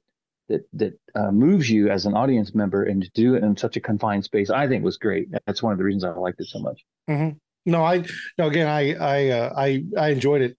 that that uh, moves you as an audience member and to do it in such a confined space i think was great that's one of the reasons i liked it so much no I no again I I uh, I I enjoyed it.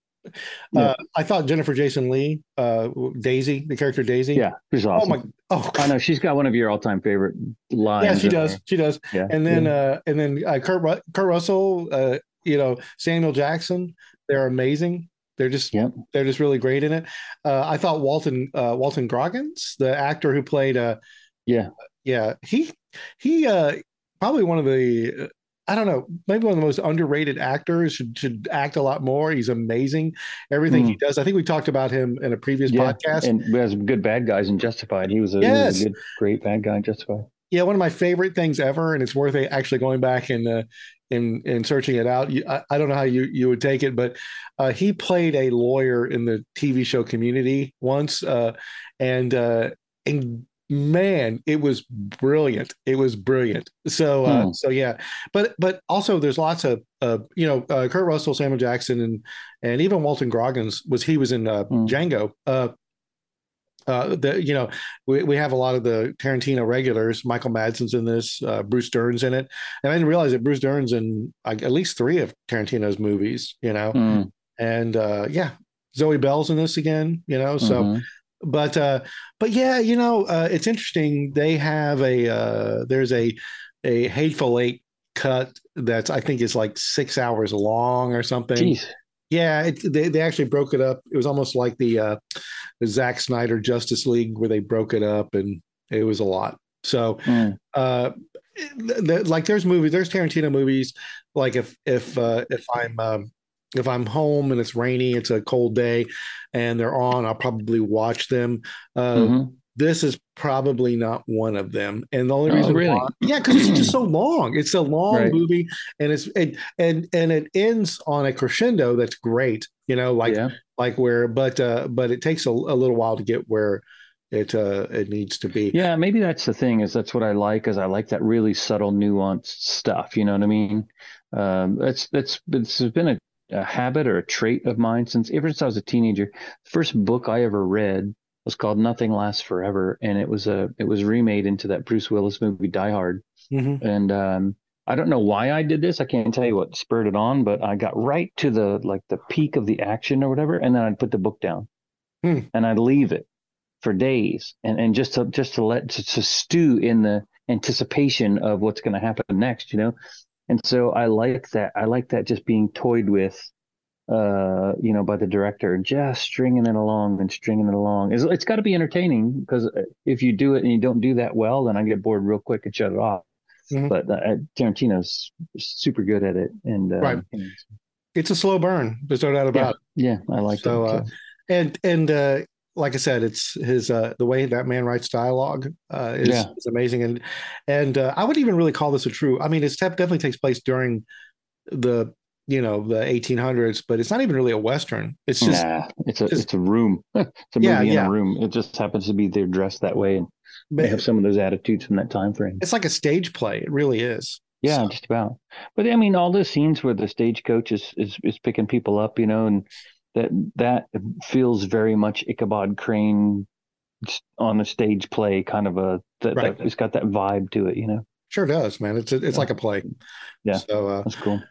Yeah. Uh, I thought Jennifer Jason Lee, uh, Daisy, the character Daisy. yeah she's Oh my. Oh. i know she's got one of your all-time favorite lines Yeah, she does. there. She does. yeah And then yeah. uh and then uh, Kurt Ru- Kurt Russell, uh, you know Samuel Jackson. They're amazing. They're just Yep. they're just really great in it. Uh, I thought Walton uh, Walton Goggins, the actor who played uh Yeah. yeah he he uh probably one of the I don't know maybe one of the most underrated actors should should act a lot more. He's amazing. Everything he does. I think we talked about him in a previous. Yeah, podcast. and we has good bad guys in justified he was a, he was a good great bad guy in justified yeah, one of my favorite things ever, and it's worth actually going back and uh, and and searching it out. You, I, I don't know how you you would take it, but uh, he played a lawyer in the TV show Community once, uh, and uh, and man, it was brilliant. It was brilliant. So uh, Hmm. so yeah, but but also there's lots of uh, you know uh, Kurt Russell, Samuel Jackson, and and even Walton Goggins was he was in uh, Hmm. Django. Uh, uh, the you know we, we have a lot of the Tarantino regulars. Michael Madsen's in this. Uh, Bruce Dern's in it, and I didn't realize that Bruce Dern's in like, at least three of Tarantino's movies. You know, Mm, and uh, yeah, Zoe Bell's in this again. You know, so mhm. but uh, but yeah, you know, uh, it's interesting. They have a uh, there's a a Hateful Eight cut that's I think is like six hours long or something. Jeez. Yeah, it, they they actually broke it up. It was almost like the uh, the Zack Snyder Justice League where they broke it up, and it was a lot. So, Mm. uh, th- th- like there's movies, there's Tarantino movies. Like if if uh, if I'm um, if I'm home and it's rainy, it's a cold day, and they're on, I'll probably watch them. Uh, Mhm. This is probably not one of them, and the only Oh, reason, really? why, yeah, because it's just so long. It's a long Right. movie, and it's it, and and it ends on a crescendo that's great. You know, like yeah. like where, but uh, but it takes a, a little while to get where it uh it needs to be. Yeah, maybe that's the thing is that's what I like is I like that really subtle, nuanced stuff. You know what I mean? Um, that's that's it's been a, a habit or a trait of mine since ever since I was a teenager. The first book I ever read was called Nothing Lasts Forever, and it was a it was remade into that Bruce Willis movie Die Hard. Mhm. And um, I don't know why I did this. I can't tell you what spurred it on, but I got right to the like the peak of the action or whatever, and then I'd put the book down, Hmm. and I'd leave it for days, and and just to just to let to, to stew in the anticipation of what's going to happen next, you know. And so I like that. I like that just being toyed with, uh, you know, by the director, just stringing it along and stringing it along. It's, it's got to be entertaining because if you do it and you don't do that well, then I get bored real quick and shut it off. Mhm. But uh, Tarantino's super good at it, and uh, Right. It's a slow burn. There's no doubt about yeah, it. yeah, I like So, it. uh, and and uh, like I said, it's his uh, the way that man writes dialogue uh, is, Yeah. is amazing, and and uh, I would even really call this a true. I mean, it's def- definitely takes place during the you know the 1800s, but it's not even really a western. It's just nah, it's a just- it's a room. it's a movie Yeah, in yeah. a room. It just happens to be they're dressed that way, and they have some of those attitudes from that time frame. it's like a stage play. It really is. Yeah, So- just about. But I mean, all those scenes where the stagecoach is, is is picking people up, you know, and that that feels very much Ichabod Crane on a stage play, kind of a that, Right. that it's got that vibe to it, you know. Sure does, man. It's a, it's Yeah. like a play. Yeah. So uh, That's cool.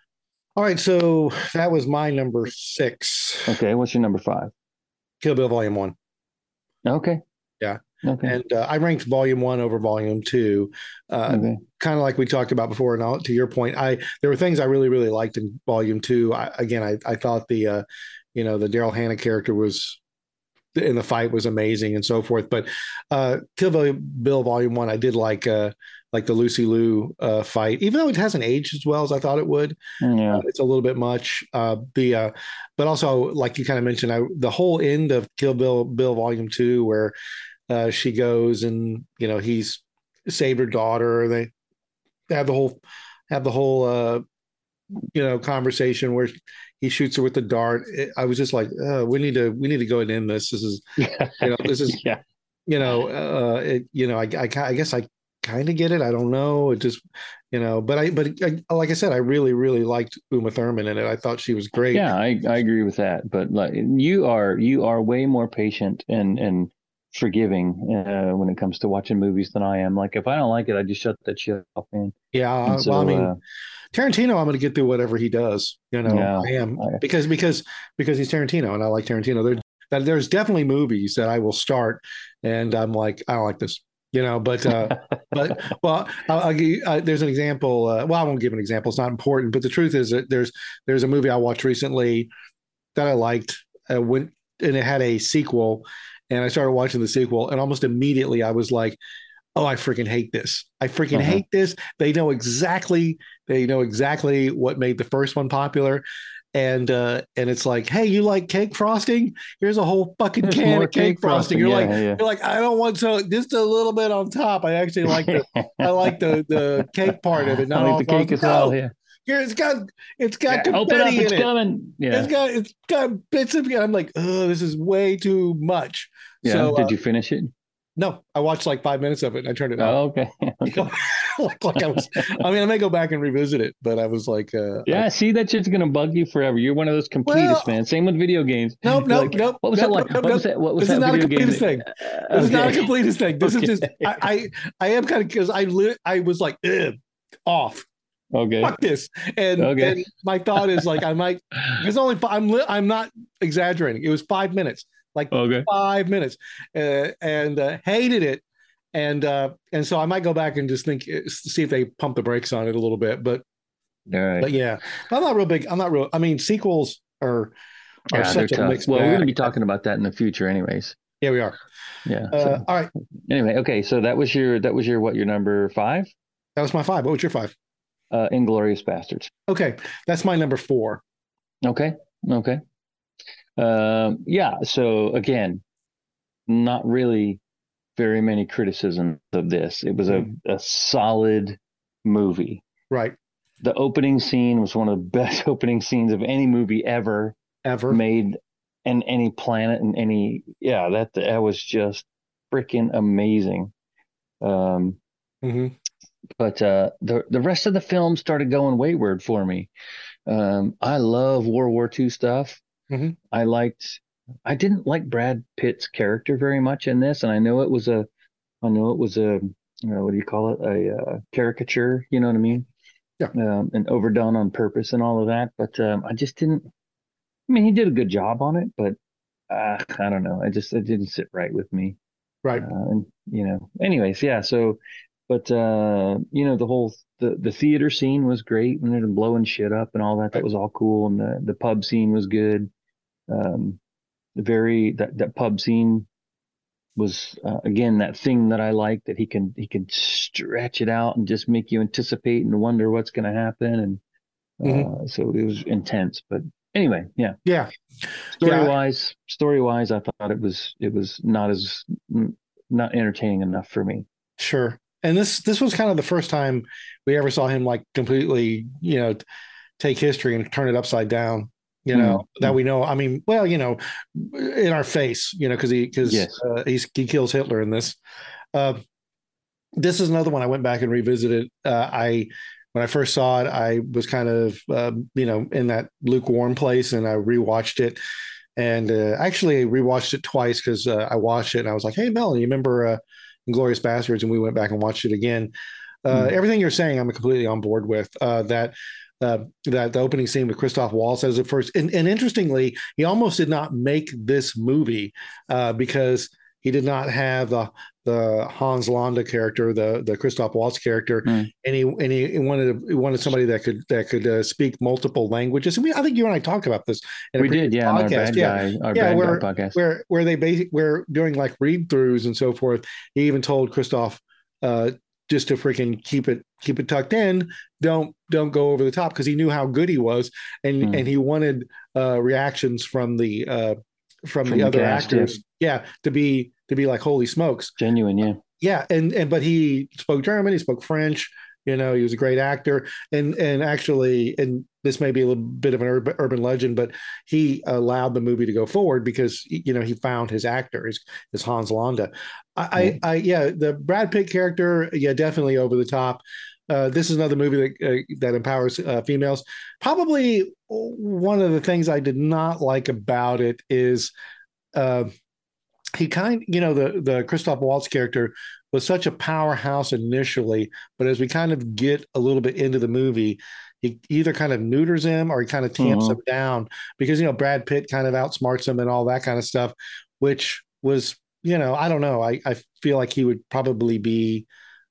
All right, so that was my number six. Okay, what's your number five? Kill Bill Volume One. Okay. Yeah. Okay. and uh, I ranked Volume One over Volume Two. Uh, okay. Kind of like we talked about before. And I'll- to your point, I there were things I really really liked in Volume Two. I, again, I I thought the uh, you know the Daryl Hannah character was in the fight was amazing and so forth. But uh, Kill Bill, Bill Volume One, I did like uh, like the Lucy Liu uh, fight, even though it hasn't aged as well as I thought it would. Yeah. Uh, it's a little bit much. Uh, the uh, but also like you kind of mentioned, I, the whole end of Kill Bill Bill Volume Two, where uh, she goes and you know he's saved her daughter. They, they have the whole have the whole uh, you know conversation where he shoots her with the dart. I was just like, uh, we need to we need to go and end this. This is you know this is yeah. you know uh, it, you know I, I I guess I kind of get it. I don't know. It just you know, but I but I, like I said, I really really liked Uma Thurman in it. I thought she was great. Yeah, I, I agree with that. But like you are you are way more patient and and forgiving uh, when it comes to watching movies than I am. Like if I don't like it, I just shut that shit off, man. Yeah, so, well, I mean, uh, Tarantino, I'm going to get through whatever he does. You know, Yeah. I am I- because because because he's Tarantino, and I like Tarantino. There, there's definitely movies that I will start, and I'm like, I don't like this. You know, but uh, but well, I'll, I'll give you, uh, there's an example. Uh, well, I won't give an example. It's not important. But the truth is that there's there's a movie I watched recently that I liked. Uh, when and it had a sequel, and I started watching the sequel, and almost immediately I was like, "Oh, I freaking hate this! I freaking Uh-huh. hate this!" They know exactly they know exactly what made the first one popular. And uh, and it's like, hey, you like cake frosting? Here's a whole fucking There's can of cake, frosting. You're yeah, like, yeah. you're like, I don't want so just a little bit on top. I actually like the I like the the cake part of it. Not like the cake as well. Yeah. here it's got it's got Yeah, Open up, confetti it's in it. coming. Yeah. It's got it's got bits of. I'm like, oh, this is way too much. yeah. So Did uh, you finish it? No, I watched like five minutes of it and I turned it off. Oh, okay. okay. like, like I was. I mean, I may go back and revisit it, but I was like, uh, Yeah, see, that shit's gonna bug you forever. You're one of those completist Well- man. Same with video games. nope, nope, like, nope. What was nope, that like? nope, what was that? What was This is not a completist thing. Uh, This is not a okay. completist thing. This Okay. is just I, I I am kind of because I lit I was like off. Okay. Fuck this. And, Okay. and my thought is like I might It's only I'm I'm not exaggerating. It was five minutes. Like Okay. five minutes, uh, and uh, hated it. And uh, and so I might go back and just think see if they pump the brakes on it a little bit. But All right. but yeah, I'm not real big. I'm not real. I mean, sequels are are yeah, such a tough. mixed Well, we're going to be talking about that in the future, anyways. Yeah, we are. Yeah. Uh, so, all right, anyway, okay. So that was your that was your what? Your number five? that was my five. What was your five? Uh, Inglourious Basterds. Okay, that's my number four. Okay. Okay. Um, yeah. So again, not really very many criticisms of this. It was a, a solid movie. Right, The opening scene was one of the best opening scenes of any movie ever ever. made in any planet and any yeah, that that was just freaking amazing. Um hmm but uh, the the rest of the film started going wayward for me. Um, I love World War II stuff. Mhm. I liked. I didn't like Brad Pitt's character very much in this, and I know it was a. I know it was a. Uh, what do you call it? A uh, caricature. You know what I mean? Yeah. Um, and overdone on purpose and all of that, but um, I just didn't. I mean, he did a good job on it, but uh, I don't know. I just it didn't sit right with me Right. uh, and you know anyways yeah so but uh you know the whole the the theater scene was great and they're blowing shit up and all that that was all cool and the the pub scene was good um very that that pub scene was uh, again that thing that I like that he can he can stretch it out and just make you anticipate and wonder what's going to happen and uh, so it was intense but anyway yeah Yeah. story Yeah. wise story wise i thought it was it was not as not entertaining enough for me Sure. And this this was kind of the first time we ever saw him like completely, you know, take history and turn it upside down. You know Mhm. that we know. I mean, well, you know, in our face. You know, because he because Yes. uh, he kills Hitler in this. Uh, this is another one I went back and revisited. Uh, I when I first saw it, I was kind of uh, you know in that lukewarm place, and I rewatched it. And uh, actually, I rewatched it twice because uh, I watched it and I was like, "Hey, mel you remember uh, Inglourious Basterds?" And we went back and watched it again. Uh, Hmm. Everything you're saying, I'm completely on board with. Uh, that uh, that the opening scene with Christoph Waltz as at first, and, and interestingly, he almost did not make this movie uh, because he did not have the the Hans Landa character, the the Christoph Waltz character, Hmm. and he and he wanted he wanted somebody that could that could uh, speak multiple languages. And we, I think you and I talked about this. In we did yeah podcast. bad yeah, guy our Yeah, bad where- guy podcast where where they basic where during like read throughs and so forth, he even told Christoph uh, just to freaking keep it keep it tucked in. Don't don't go over the top because he knew how good he was, and Hmm. and he wanted uh, reactions from the uh, from, From the the other cast, yeah. actors. Yeah. to be to be like holy smokes. genuine yeah Yeah, and and but he spoke German, he spoke French. You know, he was a great actor, and and actually, and this may be a little bit of an urban, urban legend, but he allowed the movie to go forward because you know he found his actor, his, his Hans Landa. I, I, I, yeah, the Brad Pitt character, yeah, definitely over the top. Uh, this is another movie that uh, that empowers uh, females. Probably one of the things I did not like about it is uh, he kind, you know, the the Christoph Waltz character was such a powerhouse initially, but as we kind of get a little bit into the movie, he either kind of neuters him or he kind of tamps Mhm. him down because you know Brad Pitt kind of outsmarts him and all that kind of stuff, which was you know I don't know I I feel like he would probably be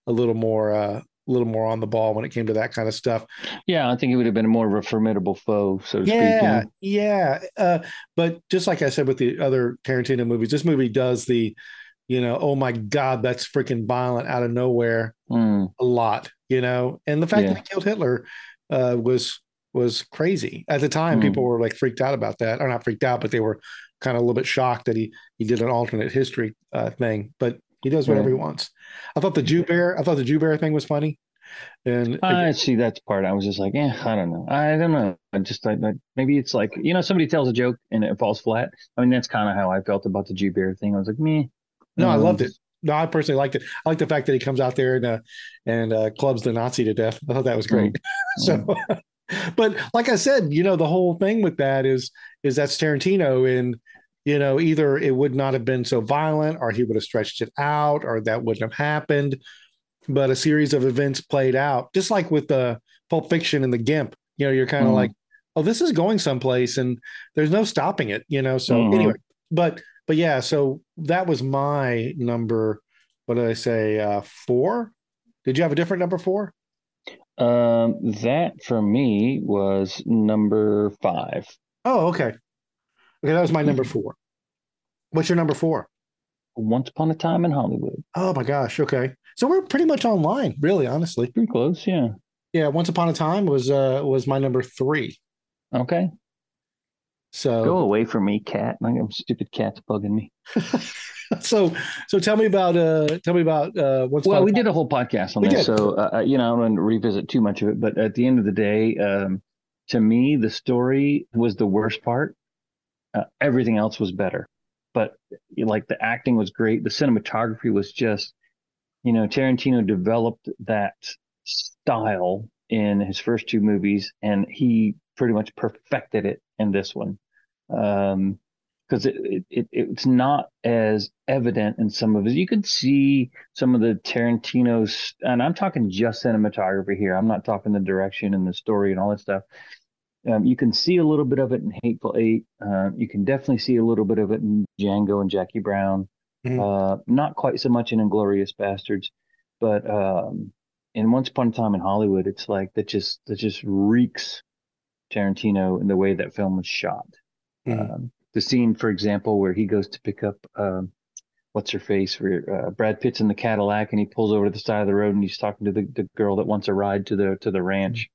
a little more uh, a little more on the ball when it came to that kind of stuff. yeah i think he would have been more of a formidable foe so to speak Yeah, yeah. Uh, but just like I said with the other Tarantino movies, this movie does the, you know, oh my God, that's freaking violent out of nowhere Mm, a lot, you know. And the fact Yeah. that he killed Hitler uh, was was crazy at the time. Mhm. People were like freaked out about that, or not freaked out, but they were kind of a little bit shocked that he he did an alternate history uh, thing. But he does whatever Right. he wants. I thought the Jew bear, I thought the Jew bear thing was funny. And I see that part. I was just like, yeah, I don't know. I don't know. I just I, I, maybe it's like you know somebody tells a joke and it falls flat. I mean that's kind of how I felt about the Jew bear thing. I was like, me. No, I loved it. No, I personally liked it. I like the fact that he comes out there and uh, and uh, clubs the Nazi to death. I thought that was great. so, but like I said, you know, the whole thing with that is is that's Tarantino, and you know, either it would not have been so violent, or he would have stretched it out, or that wouldn't have happened. But a series of events played out, just like with the Pulp Fiction and the Gimp. You know, you're kind of Mhm. like, oh, this is going someplace, and there's no stopping it. You know, so Mhm. anyway, but but yeah, so that was my number. What did I say? Uh, four. Did you have a different number four? Um, that for me was number five. Oh, okay. Okay, that was my number four. What's your number four? Once Upon a Time in Hollywood. Oh my gosh. Okay, so we're pretty much online, really, honestly. Pretty close, yeah. Yeah, Once Upon a Time was uh was my number three. Okay. So Go away from me, cat. Like I'm stupid cat's bugging me. so so tell me about uh tell me about uh what's well we did a whole podcast on We this did. so uh, you know i don't want to revisit too much of it but at the end of the day um to me the story was the worst part uh, everything else was better but like the acting was great the cinematography was just you know tarantino developed that style in his first two movies and he pretty much perfected it in this one um because it, it, it it's not as evident in some of his. You could see some of the Tarantino's, and I'm talking just cinematography here. I'm not talking the direction and the story and all that stuff. Um, you can see a little bit of it in Hateful Eight. Uh, you can definitely see a little bit of it in Django and Jackie Brown. Mhm. Uh, not quite so much in Inglourious Basterds, but um, in Once Upon a Time in Hollywood, it's like that just that just reeks Tarantino in the way that film was shot. Mhm. Um, the scene, for example, where he goes to pick up um, what's her face, where uh, Brad Pitt's in the Cadillac and he pulls over to the side of the road and he's talking to the, the girl that wants a ride to the to the ranch.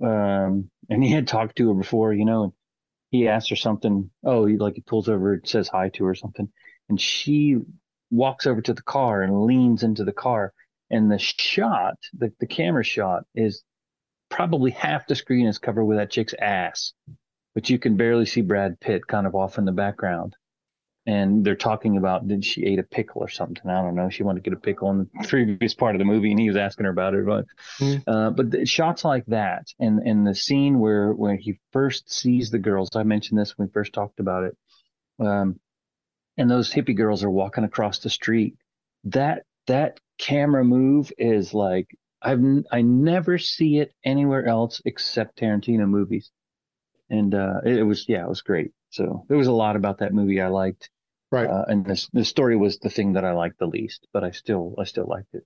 Um, and he had talked to her before, you know, and he asked her something. Oh, he like he pulls over, and says hi to her or something, and she walks over to the car and leans into the car. And the shot, the, the camera shot, is probably half the screen is covered with that chick's ass but you can barely see Brad Pitt kind of off in the background. And they're talking about did she ate a pickle or something? I don't know. She wanted to get a pickle in the previous part of the movie, and he was asking her about it. But Mhm. uh, but the shots like that, and and the scene where where he first sees the girls. I mentioned this when we first talked about it. Um, and those hippie girls are walking across the street. That that camera move is like I've I never see it anywhere else except Tarantino movies and uh, it, it was yeah, it was great. So there was a lot about that movie I liked, Right. uh, and this the story was the thing that I liked the least, but I still I still liked it.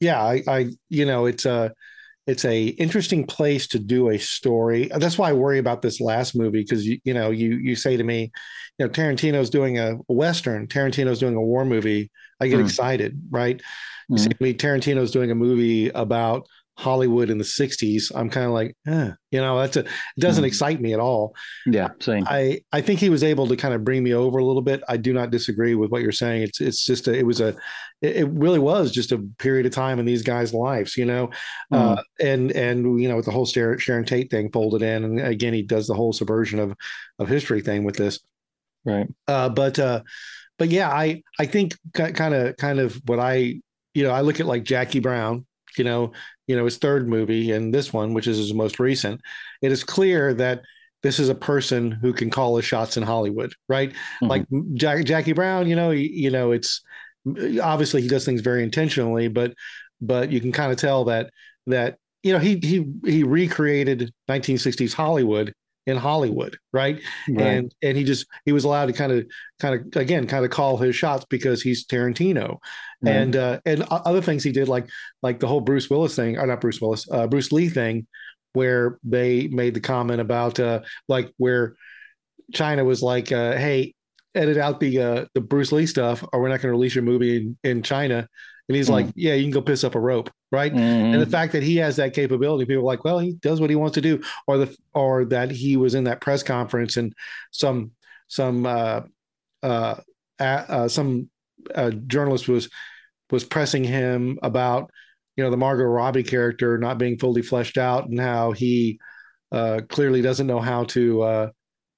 yeah, I, I, you know, it's a, it's a interesting place to do a story. That's why I worry about this last movie because you, you know, you you say to me, you know, Tarantino's doing a western, Tarantino's doing a war movie. I get Hmm. excited, right? You Mhm. say to me, Tarantino's doing a movie about Hollywood in the '60s. I'm kind of like, eh, you know, that's a, it doesn't Hmm. excite me at all. Yeah, same. I I think he was able to kind of bring me over a little bit. I do not disagree with what you're saying. It's it's just a, it was a it, it really was just a period of time in these guys' lives, you know, uh, and and you know with the whole Sharon, Sharon Tate thing folded in, and again he does the whole subversion of of history thing with this. right. Uh, but uh, but yeah, I I think kind of kind of what I you know I look at like Jackie Brown, you know, you know his third movie and this one, which is his most recent. It is clear that this is a person who can call his shots in Hollywood, right? Mhm. Like Jack, Jackie Brown, you know, you, you know, it's obviously he does things very intentionally, but but you can kind of tell that that you know he he he recreated 1960s Hollywood in Hollywood, right? right. and and he just he was allowed to kind of kind of again kind of call his shots because he's Tarantino Right. and uh and other things he did like like the whole Bruce Willis thing or not Bruce Willis uh Bruce Lee thing where they made the comment about uh like where China was like uh hey edit out the uh the Bruce Lee stuff or we're not going to release your movie in, in China and he's Hmm. like yeah you can go piss up a rope right Mhm. and the fact that he has that capability, people are like, well, he does what he wants to do, or the or that he was in that press conference and some some uh, uh, uh, some uh, journalist was was pressing him about you know the Margot Robbie character not being fully fleshed out and how he uh, clearly doesn't know how to uh,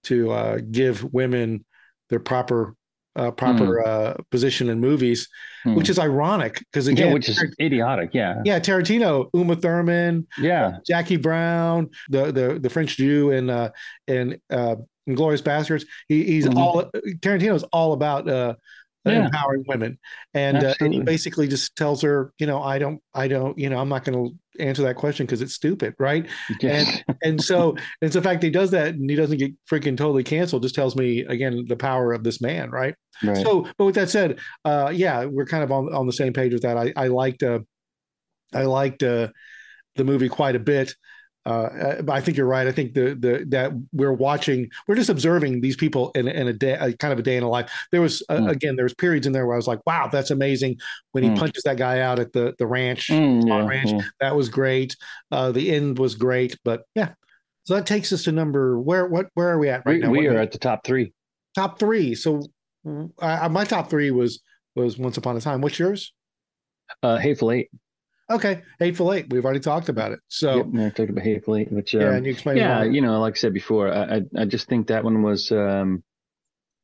to uh, give women their proper uh, proper uh, position in movies, Hmm. which is ironic because again, yeah, which is idiotic. Yeah, yeah, Tarantino, Uma Thurman, yeah, Jackie Brown, the the the French Jew, and uh, and uh, Inglourious Basterds. He, he's Mhm. all Tarantino's all about uh, Yeah. empowering women, and uh, and he basically just tells her, you know, I don't, I don't, you know, I'm not going to answer that question because it's stupid, right? Yes. And so it's the fact that he does that and he doesn't get freaking totally canceled just tells me again the power of this man, right? right. So, but with that said, uh, yeah, we're kind of on on the same page with that. I I liked uh, I liked uh, the movie quite a bit. Uh, I think you're right. I think the the that we're watching, we're just observing these people in in a day, a, kind of a day in a life. There was uh, Mm. again, there was periods in there where I was like, wow, that's amazing. When he Mm. punches that guy out at the the ranch, Mm, yeah, ranch. yeah. that was great. Uh, the end was great, but yeah. So that takes us to number where what where are we at right We, now? we What- are at the top three. top three. So my top three was was Once Upon a Time. What's yours? Uh, Hateful Eight. Okay, Hateful Eight. We've already talked about it. So Yep, talked about Hateful Eight, which um, yeah, and you explained yeah, why. you know, like I said before, I, I I just think that one was um,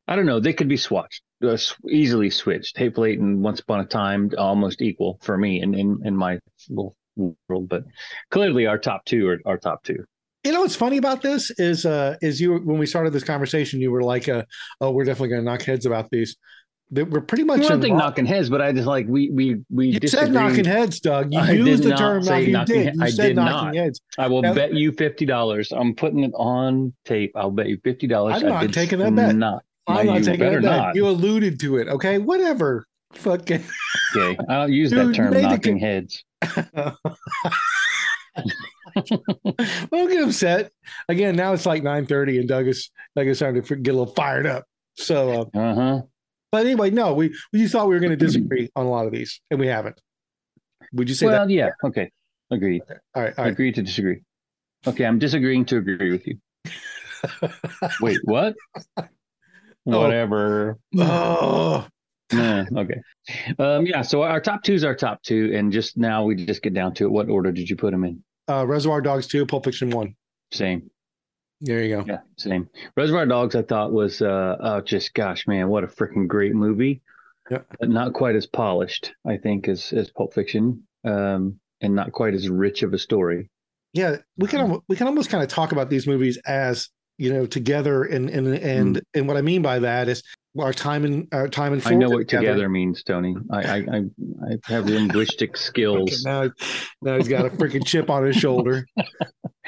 I don't know, they could be swatched, uh, easily switched. Hateful Eight and Once Upon a Time almost equal for me in in, in my little world, but clearly our top two are our top two. You know what's funny about this is uh is you when we started this conversation, you were like, uh, "Oh, we're definitely going to knock heads about these." We're pretty much One in thing line. knocking heads, but I just like we we we You said knocking heads, Doug. You I used the term knocking. You knocking did. You I said did knocking not. heads. I will Now- bet you fifty dollars. I'm putting it on tape. I'll bet you fifty dollars. I'm not taking that bet. Not. I'm No, not taking that bet. You alluded to it. Okay, whatever. Fucking. Okay, I don't use Dude, that term the knocking con- heads. Don't get upset. Again, now it's like 9:30 and Doug is Doug is starting to get a little fired up. So, uh, Uh huh. But anyway, no, we we thought we were going to disagree on a lot of these, and we haven't. Would you say Well, yeah. Okay. Agreed. that? All right, all right. Agree to disagree. Okay, I'm disagreeing to agree with you. Wait, what? Whatever. oh, Nah, okay. Um, yeah. So our top two is our top two, and just now we just get down to it. What order did you put them in? uh, Reservoir Dogs two, Pulp Fiction one. Same. There you go. Yeah, same. Reservoir Dogs, I thought was uh, oh, just gosh, man, what a freaking great movie. Yeah. But not quite as polished, I think, as as Pulp Fiction, um, and not quite as rich of a story. Yeah, we can we can almost kind of talk about these movies as you know together, and and and and what I mean by that is our time and our time and I know what together means, Tony. I I I, I have linguistic skills. now, now he's got a freaking chip on his shoulder.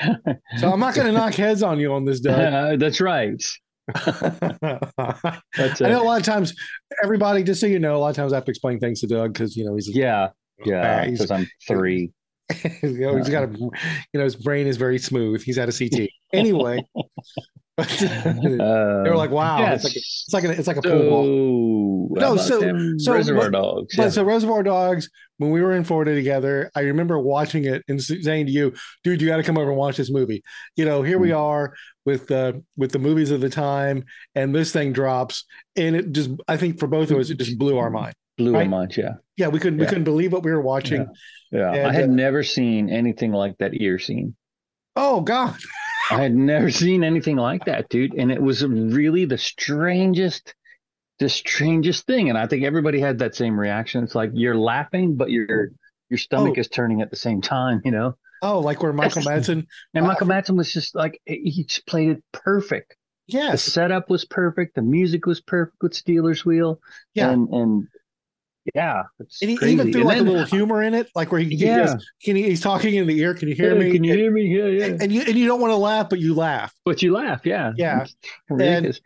So I'm not going to knock heads on you on this, Doug. That's right. I That's know a lot of times, everybody, just so you know, a lot of times I have to explain things to Doug because you know he's Yeah, yeah. Because I'm three. you know, he's got a you know his brain is very smooth. He's had a CT anyway. They were like, "Wow, yes. it's like a, it's like a, it's like a pool ball." No, so- them so Reservoir what- Dogs. But yeah. so Reservoir Dogs, when we were in Florida together, I remember watching it and saying to you, "Dude, you got to come over and watch this movie." You know, here we Mm. are with the with the movies of the time, and this thing drops, and it just I think for both of us, it just blew our mind. Blew right? our mind, yeah. Yeah, we couldn't we couldn't believe what we were watching. Yeah. And, I had uh, never seen anything like that ear scene. Oh God, I had never seen anything like that, dude. And it was really the strangest, the strangest thing. And I think everybody had that same reaction. It's like you're laughing, but your your stomach Oh. is turning at the same time, you know? oh, like where Michael Madsen. And Uh, Michael Madsen was just like he just played it perfect. Yes. The setup was perfect, the music was perfect with Stealers Wheel. yeah. And and yeah, And he crazy. even threw And like then- a little humor in it, like where he, he Yeah. goes, can he, he's talking in the ear. Can you hear Hey, me? Can you and, hear me? Yeah, yeah. and you and you don't want to laugh, but you laugh. But you laugh, yeah. Yeah. Ridiculous.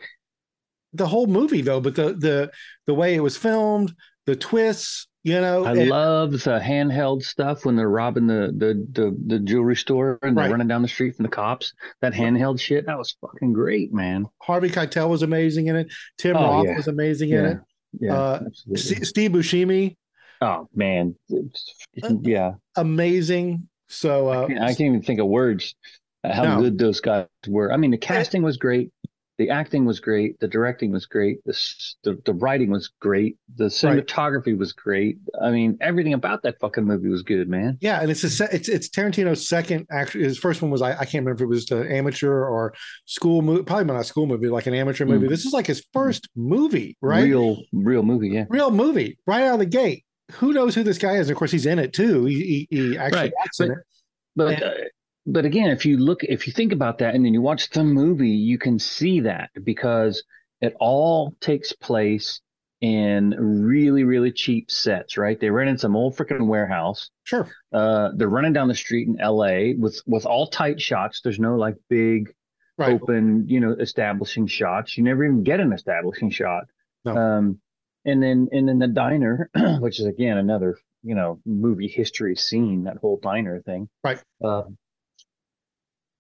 The whole movie though, but the the the way it was filmed, the twists, you know, I and- love the handheld stuff when they're robbing the the the, the jewelry store and they're Right. running down the street from the cops. That handheld shit, that was fucking great, man. Harvey Keitel was amazing in it. Tim Oh, Roth yeah. was amazing in Yeah, it. Yeah, Uh. Steve Buscemi, oh man, yeah. amazing. So uh, I can't, I can't even think of words uh, how No. good those guys were. I mean, the casting was great, the acting was great, the directing was great, the the, the writing was great, the cinematography was great. I mean, everything about that fucking movie was good, man. yeah, and it's a se- it's it's Tarantino's second. Actually, his first one was I, I can't remember if it was an amateur or school movie. Probably not a school movie, like an amateur movie. Mm. This is like his first movie, right? Real, real movie, yeah. Real movie, right out of the gate. Who knows who this guy is? Of course, he's in it too. He he, he actually Right, acts in it. But And- uh, but again, if you look, if you think about that, and then you watch the movie, you can see that because it all takes place in really really cheap sets. Right, they rent in some old freaking warehouse. Sure. Uh, they're running down the street in L.A. with with all tight shots. There's no like big Right. open, you know, establishing shots. You never even get an establishing shot. No. Um, and then and then the diner, which is again another you know movie history scene. That whole diner thing. Right. Um,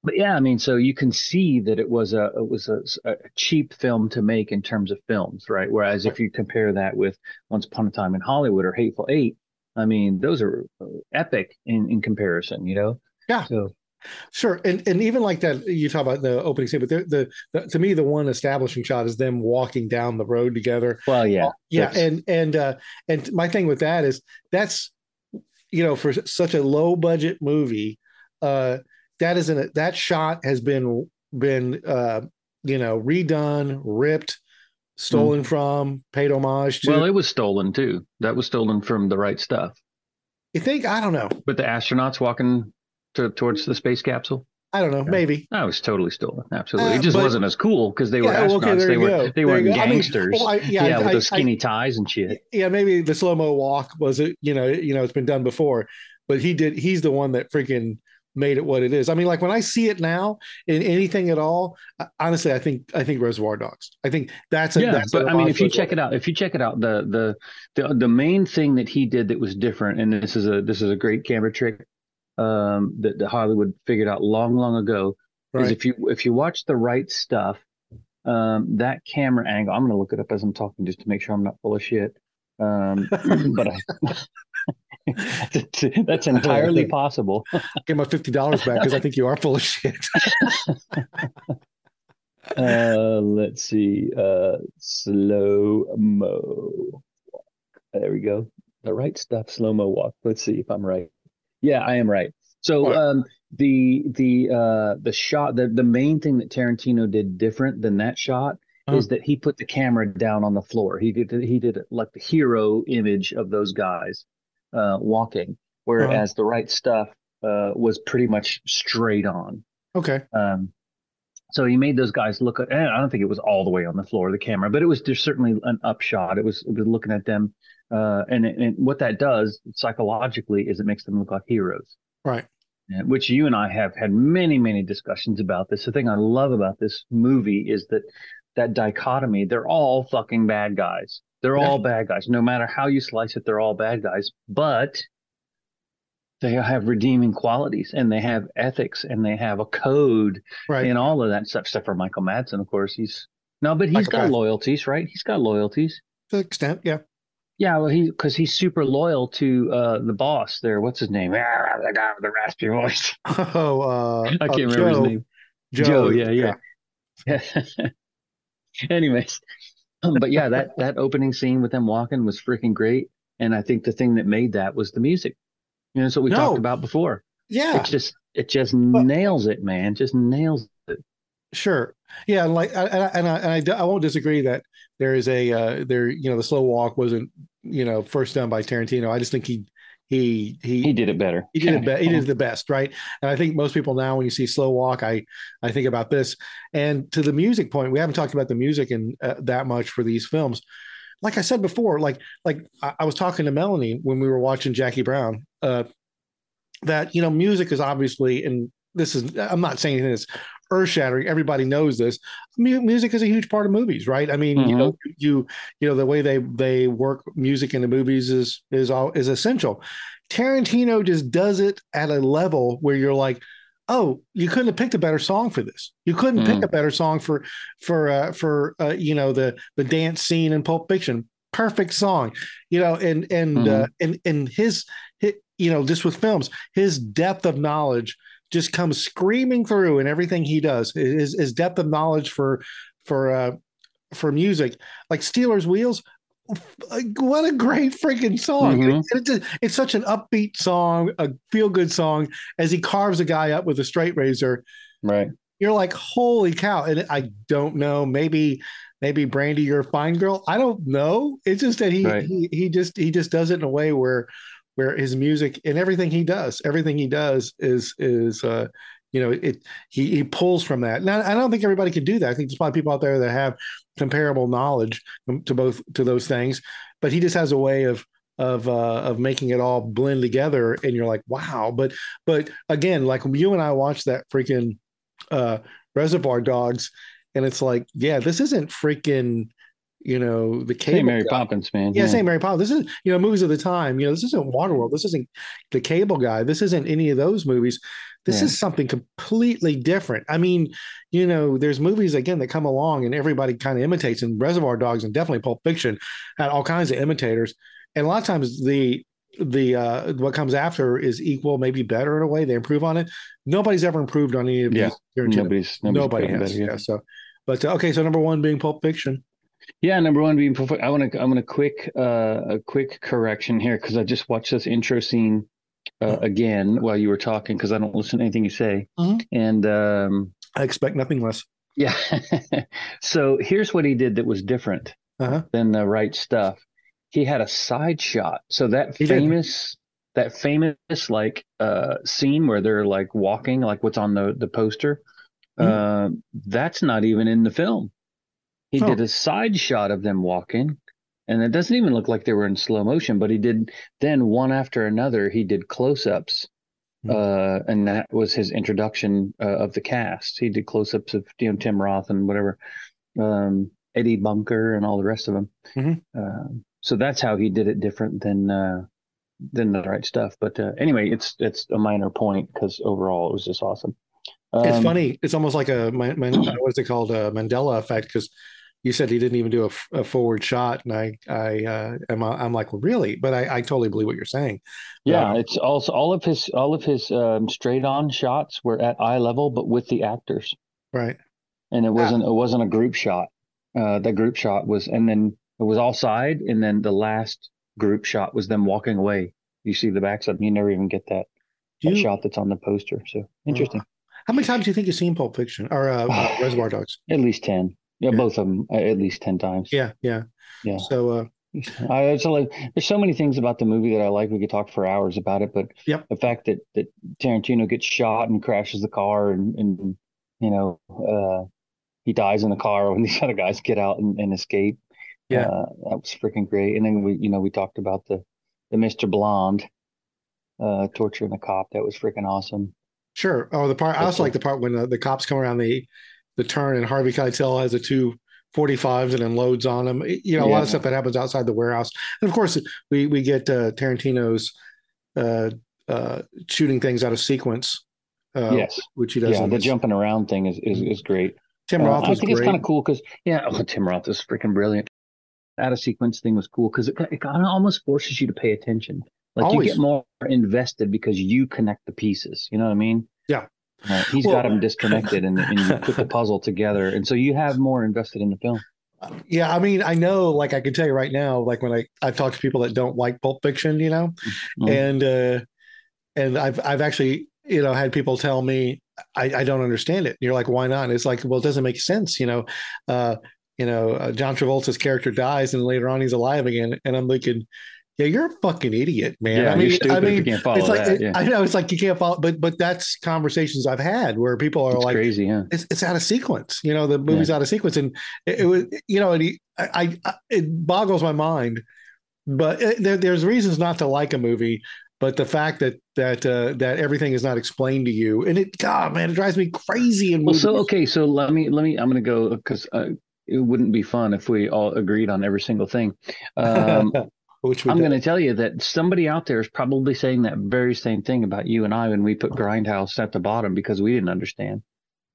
but yeah, I mean, so you can see that it was a it was a, a cheap film to make in terms of films, right? Whereas if you compare that with Once Upon a Time in Hollywood or Hateful Eight, I mean, those are uh, epic in in comparison, you know. Yeah. So Sure, and and even like that, you talk about the opening scene, but the, the, the to me the one establishing shot is them walking down the road together. well, yeah, yeah, that's- and and uh, and my thing with that is that's you know for such a low budget movie, uh, that isn't that shot has been been uh, you know redone, ripped, stolen from, paid homage to. well, it was stolen too. That was stolen from the right stuff. you think I don't know, But the astronauts walking to, towards the space capsule, I don't know, Yeah. maybe. that was totally stolen. Absolutely, Uh, it just but- wasn't as cool because they were Yeah, astronauts. okay, they were they weren't you go. I mean, gangsters. well, I- yeah, yeah, I- with those skinny ties and shit. yeah, maybe the slow mo walk was it. You know, you know, it's been done before, but he did. He's the one that freaking made it what it is. I mean, like when I see it now in anything at all, honestly, I think I think Reservoir Dogs. I think that's a, yeah, that's but I mean, if you check it out, if you check it out, the the the the main thing that he did that was different, and this is a this is a great camera trick um, that, that Hollywood figured out long, long ago, right. is if you if you watch the right stuff, um, that camera angle. I'm going to look it up as I'm talking just to make sure I'm not full of shit. Um, but I, that's, that's entirely possible. Get my fifty dollars back because I think you are full of shit. Uh, let's see. Uh, slow mo. There we go. The right stuff. Slow mo walk. Let's see if I'm right. Yeah, I am right. So um, the the uh, the shot the the main thing that Tarantino did different than that shot Uh-huh. is that he put the camera down on the floor. He did he did like the hero image of those guys uh, walking, whereas the right stuff uh, was pretty much straight on. okay, Um, so he made those guys look. At, and I don't think it was all the way on the floor of the camera, but it was there's certainly an upshot. It was it was looking at them, uh, and and what that does psychologically is it makes them look like heroes. right, And- Which you and I have had many many discussions about this. The thing I love about this movie is that that dichotomy. They're all fucking bad guys. They're all bad guys. No matter how you slice it, they're all bad guys. But they have redeeming qualities and they have ethics and they have a code right. and all of that stuff, except for Michael Madsen, of course. He's no, but he's got Psychopath. loyalties, right? He's got loyalties. to extent, yeah. Yeah, well, he because he's super loyal to uh, the boss there. What's his name? The guy with the raspy voice. Oh, uh, I uh, can't remember Joe, his name. Joe, Joe, yeah, yeah. Anyways, um, but yeah, that that opening scene with them walking was freaking great, and I think the thing that made that was the music. You know, so we No. talked about before. yeah. It just it just nails it, man. Just nails it. Sure. Yeah, and like, and I, and I, and I, I won't disagree that there is a uh, there. You know, the slow walk wasn't you know first done by Tarantino. I just think he he he He did it better. he did it. Be- he did the best, right? And I think most people now, when you see slow walk, I I think about this. And to the music point, we haven't talked about the music and uh, that much for these films. Like I said before, like like I, I was talking to Melanie when we were watching Jackie Brown. Uh, that you know, music is obviously, and this is I'm not saying this earth shattering. Everybody knows this. Mu- music is a huge part of movies, right? I mean, you know, you you know the way they they work music in the movies is is all is essential. Tarantino just does it at a level where you're like, oh, you couldn't have picked a better song for this. You couldn't pick Mm. a better song for for uh, for uh, you know the the dance scene in Pulp Fiction. Perfect song, you know, and and Mhm. uh, and and his, hi you know just with films, his depth of knowledge just comes screaming through in everything he does. His his depth of knowledge for for uh for music, like Stealers Wheels. What a great freaking song! Mhm. It's, it's, it's such an upbeat song, a feel good song. As he carves a guy up with a straight razor, Right. you're like, holy cow! And I don't know, maybe maybe Brandy, you're a fine girl. I don't know. It's just that he Right. he he just he just does it in a way where where his music and everything he does, everything he does is is uh you know, it he he pulls from that. Now I don't think everybody can do that. I think there's probably people out there that have comparable knowledge to both to those things, but he just has a way of of uh, of making it all blend together, and you're like, wow. But but again, like you and I watched that freaking uh, Reservoir Dogs, and it's like, yeah, this isn't freaking you know the cable Mary guy. Poppins, man. Yeah, yeah, same Mary Poppins. This is you know movies of the time. You know, this isn't Waterworld. This isn't the Cable Guy. This isn't any of those movies. This yeah. is something completely different. I mean, you know, there's movies again that come along and everybody kind of imitates, and Reservoir Dogs and definitely Pulp Fiction had all kinds of imitators. And a lot of times the the uh what comes after is equal, maybe better in a way. They improve on it. Nobody's ever improved on any of yeah. these. Nobody's, nobody's nobody has. Better, yeah. yeah. So, but uh, okay, so number one being Pulp Fiction. Yeah, number one being Pulp. I want to. I'm going to quick uh, a quick correction here because I just watched this intro scene uh, again while you were talking because I don't listen to anything you say, mm-hmm. and um, I expect nothing less. Yeah. so here's what he did that was different uh-huh. than the right stuff he had a side shot. So that he famous did. that famous like uh scene where they're like walking, like what's on the the poster, mm-hmm. uh, that's not even in the film. He oh. did a side shot of them walking, and it doesn't even look like they were in slow motion. But he did then one after another. He did close ups. Mm-hmm. Uh, and that was his introduction uh, of the cast. He did close-ups of you know Tim Roth and whatever, um, Eddie Bunker and all the rest of them. Mm-hmm. Uh, so that's how he did it different than uh, than the right stuff. But uh, anyway, it's it's a minor point because overall it was just awesome. Um, it's funny. It's almost like a my, my, what is it called a Mandela effect because you said he didn't even do a, a forward shot, and I I uh, am I'm like well, really, but I, I totally believe what you're saying. Yeah, um, it's also all of his all of his um, straight on shots were at eye level, but with the actors. Right. And it wasn't it wasn't a group shot. Uh, the group shot was, and then it was all side, and then the last group shot was them walking away. You see the backs of them. You never even get that, that you, shot that's on the poster. So interesting. How many times do you think you've seen Pulp Fiction or uh, uh, Reservoir Dogs? At least ten. Yeah, yeah, both of them uh, at least ten times. Yeah, yeah, yeah. So, uh, I it's like there's so many things about the movie that I like. We could talk for hours about it, but yep. the fact that that Tarantino gets shot and crashes the car, and and you know uh, he dies in the car when these other guys get out and, and escape. Yeah, uh, that was freaking great. And then we, you know, we talked about the the Mr. Blonde uh, torturing the cop. That was freaking awesome. Sure. Oh, the part I also like the part when the, the cops come around the the turn and Harvey Keitel has the two 45s and then loads on them. You know, a yeah. lot of stuff that happens outside the warehouse. And of course, we we get uh, Tarantino's uh, uh, shooting things out of sequence. Uh, yes, which he does. Yeah, the jumping around thing is is, is great. Tim uh, Roth. I think great. it's kind of cool because yeah, oh, Tim Roth is freaking brilliant out of sequence thing was cool because it, it almost forces you to pay attention. Like Always. you get more invested because you connect the pieces. You know what I mean? Yeah. Uh, he's well, got them disconnected and, and you put the puzzle together. And so you have more invested in the film. Yeah, I mean, I know, like I can tell you right now, like when I I've talked to people that don't like Pulp Fiction, you know, mm-hmm. and uh and I've I've actually you know had people tell me I, I don't understand it. And you're like, why not? And it's like, well, it doesn't make sense, you know. Uh, you know, uh, John Travolta's character dies and later on he's alive again. And I'm thinking, yeah, you're a fucking idiot, man. Yeah, I mean, I mean, it's like that, yeah. I know it's like you can't follow, but but that's conversations I've had where people are it's like, crazy, yeah. It's, it's out of sequence. You know, the movie's yeah. out of sequence, and it, it was, you know, and he, I, I, it boggles my mind. But it, there, there's reasons not to like a movie, but the fact that that uh, that everything is not explained to you, and it, God, man, it drives me crazy. And well, so okay, so let me let me, I'm going to go because uh, it wouldn't be fun if we all agreed on every single thing. Um, I'm going to tell you that somebody out there is probably saying that very same thing about you and I when we put Grindhouse at the bottom because we didn't understand.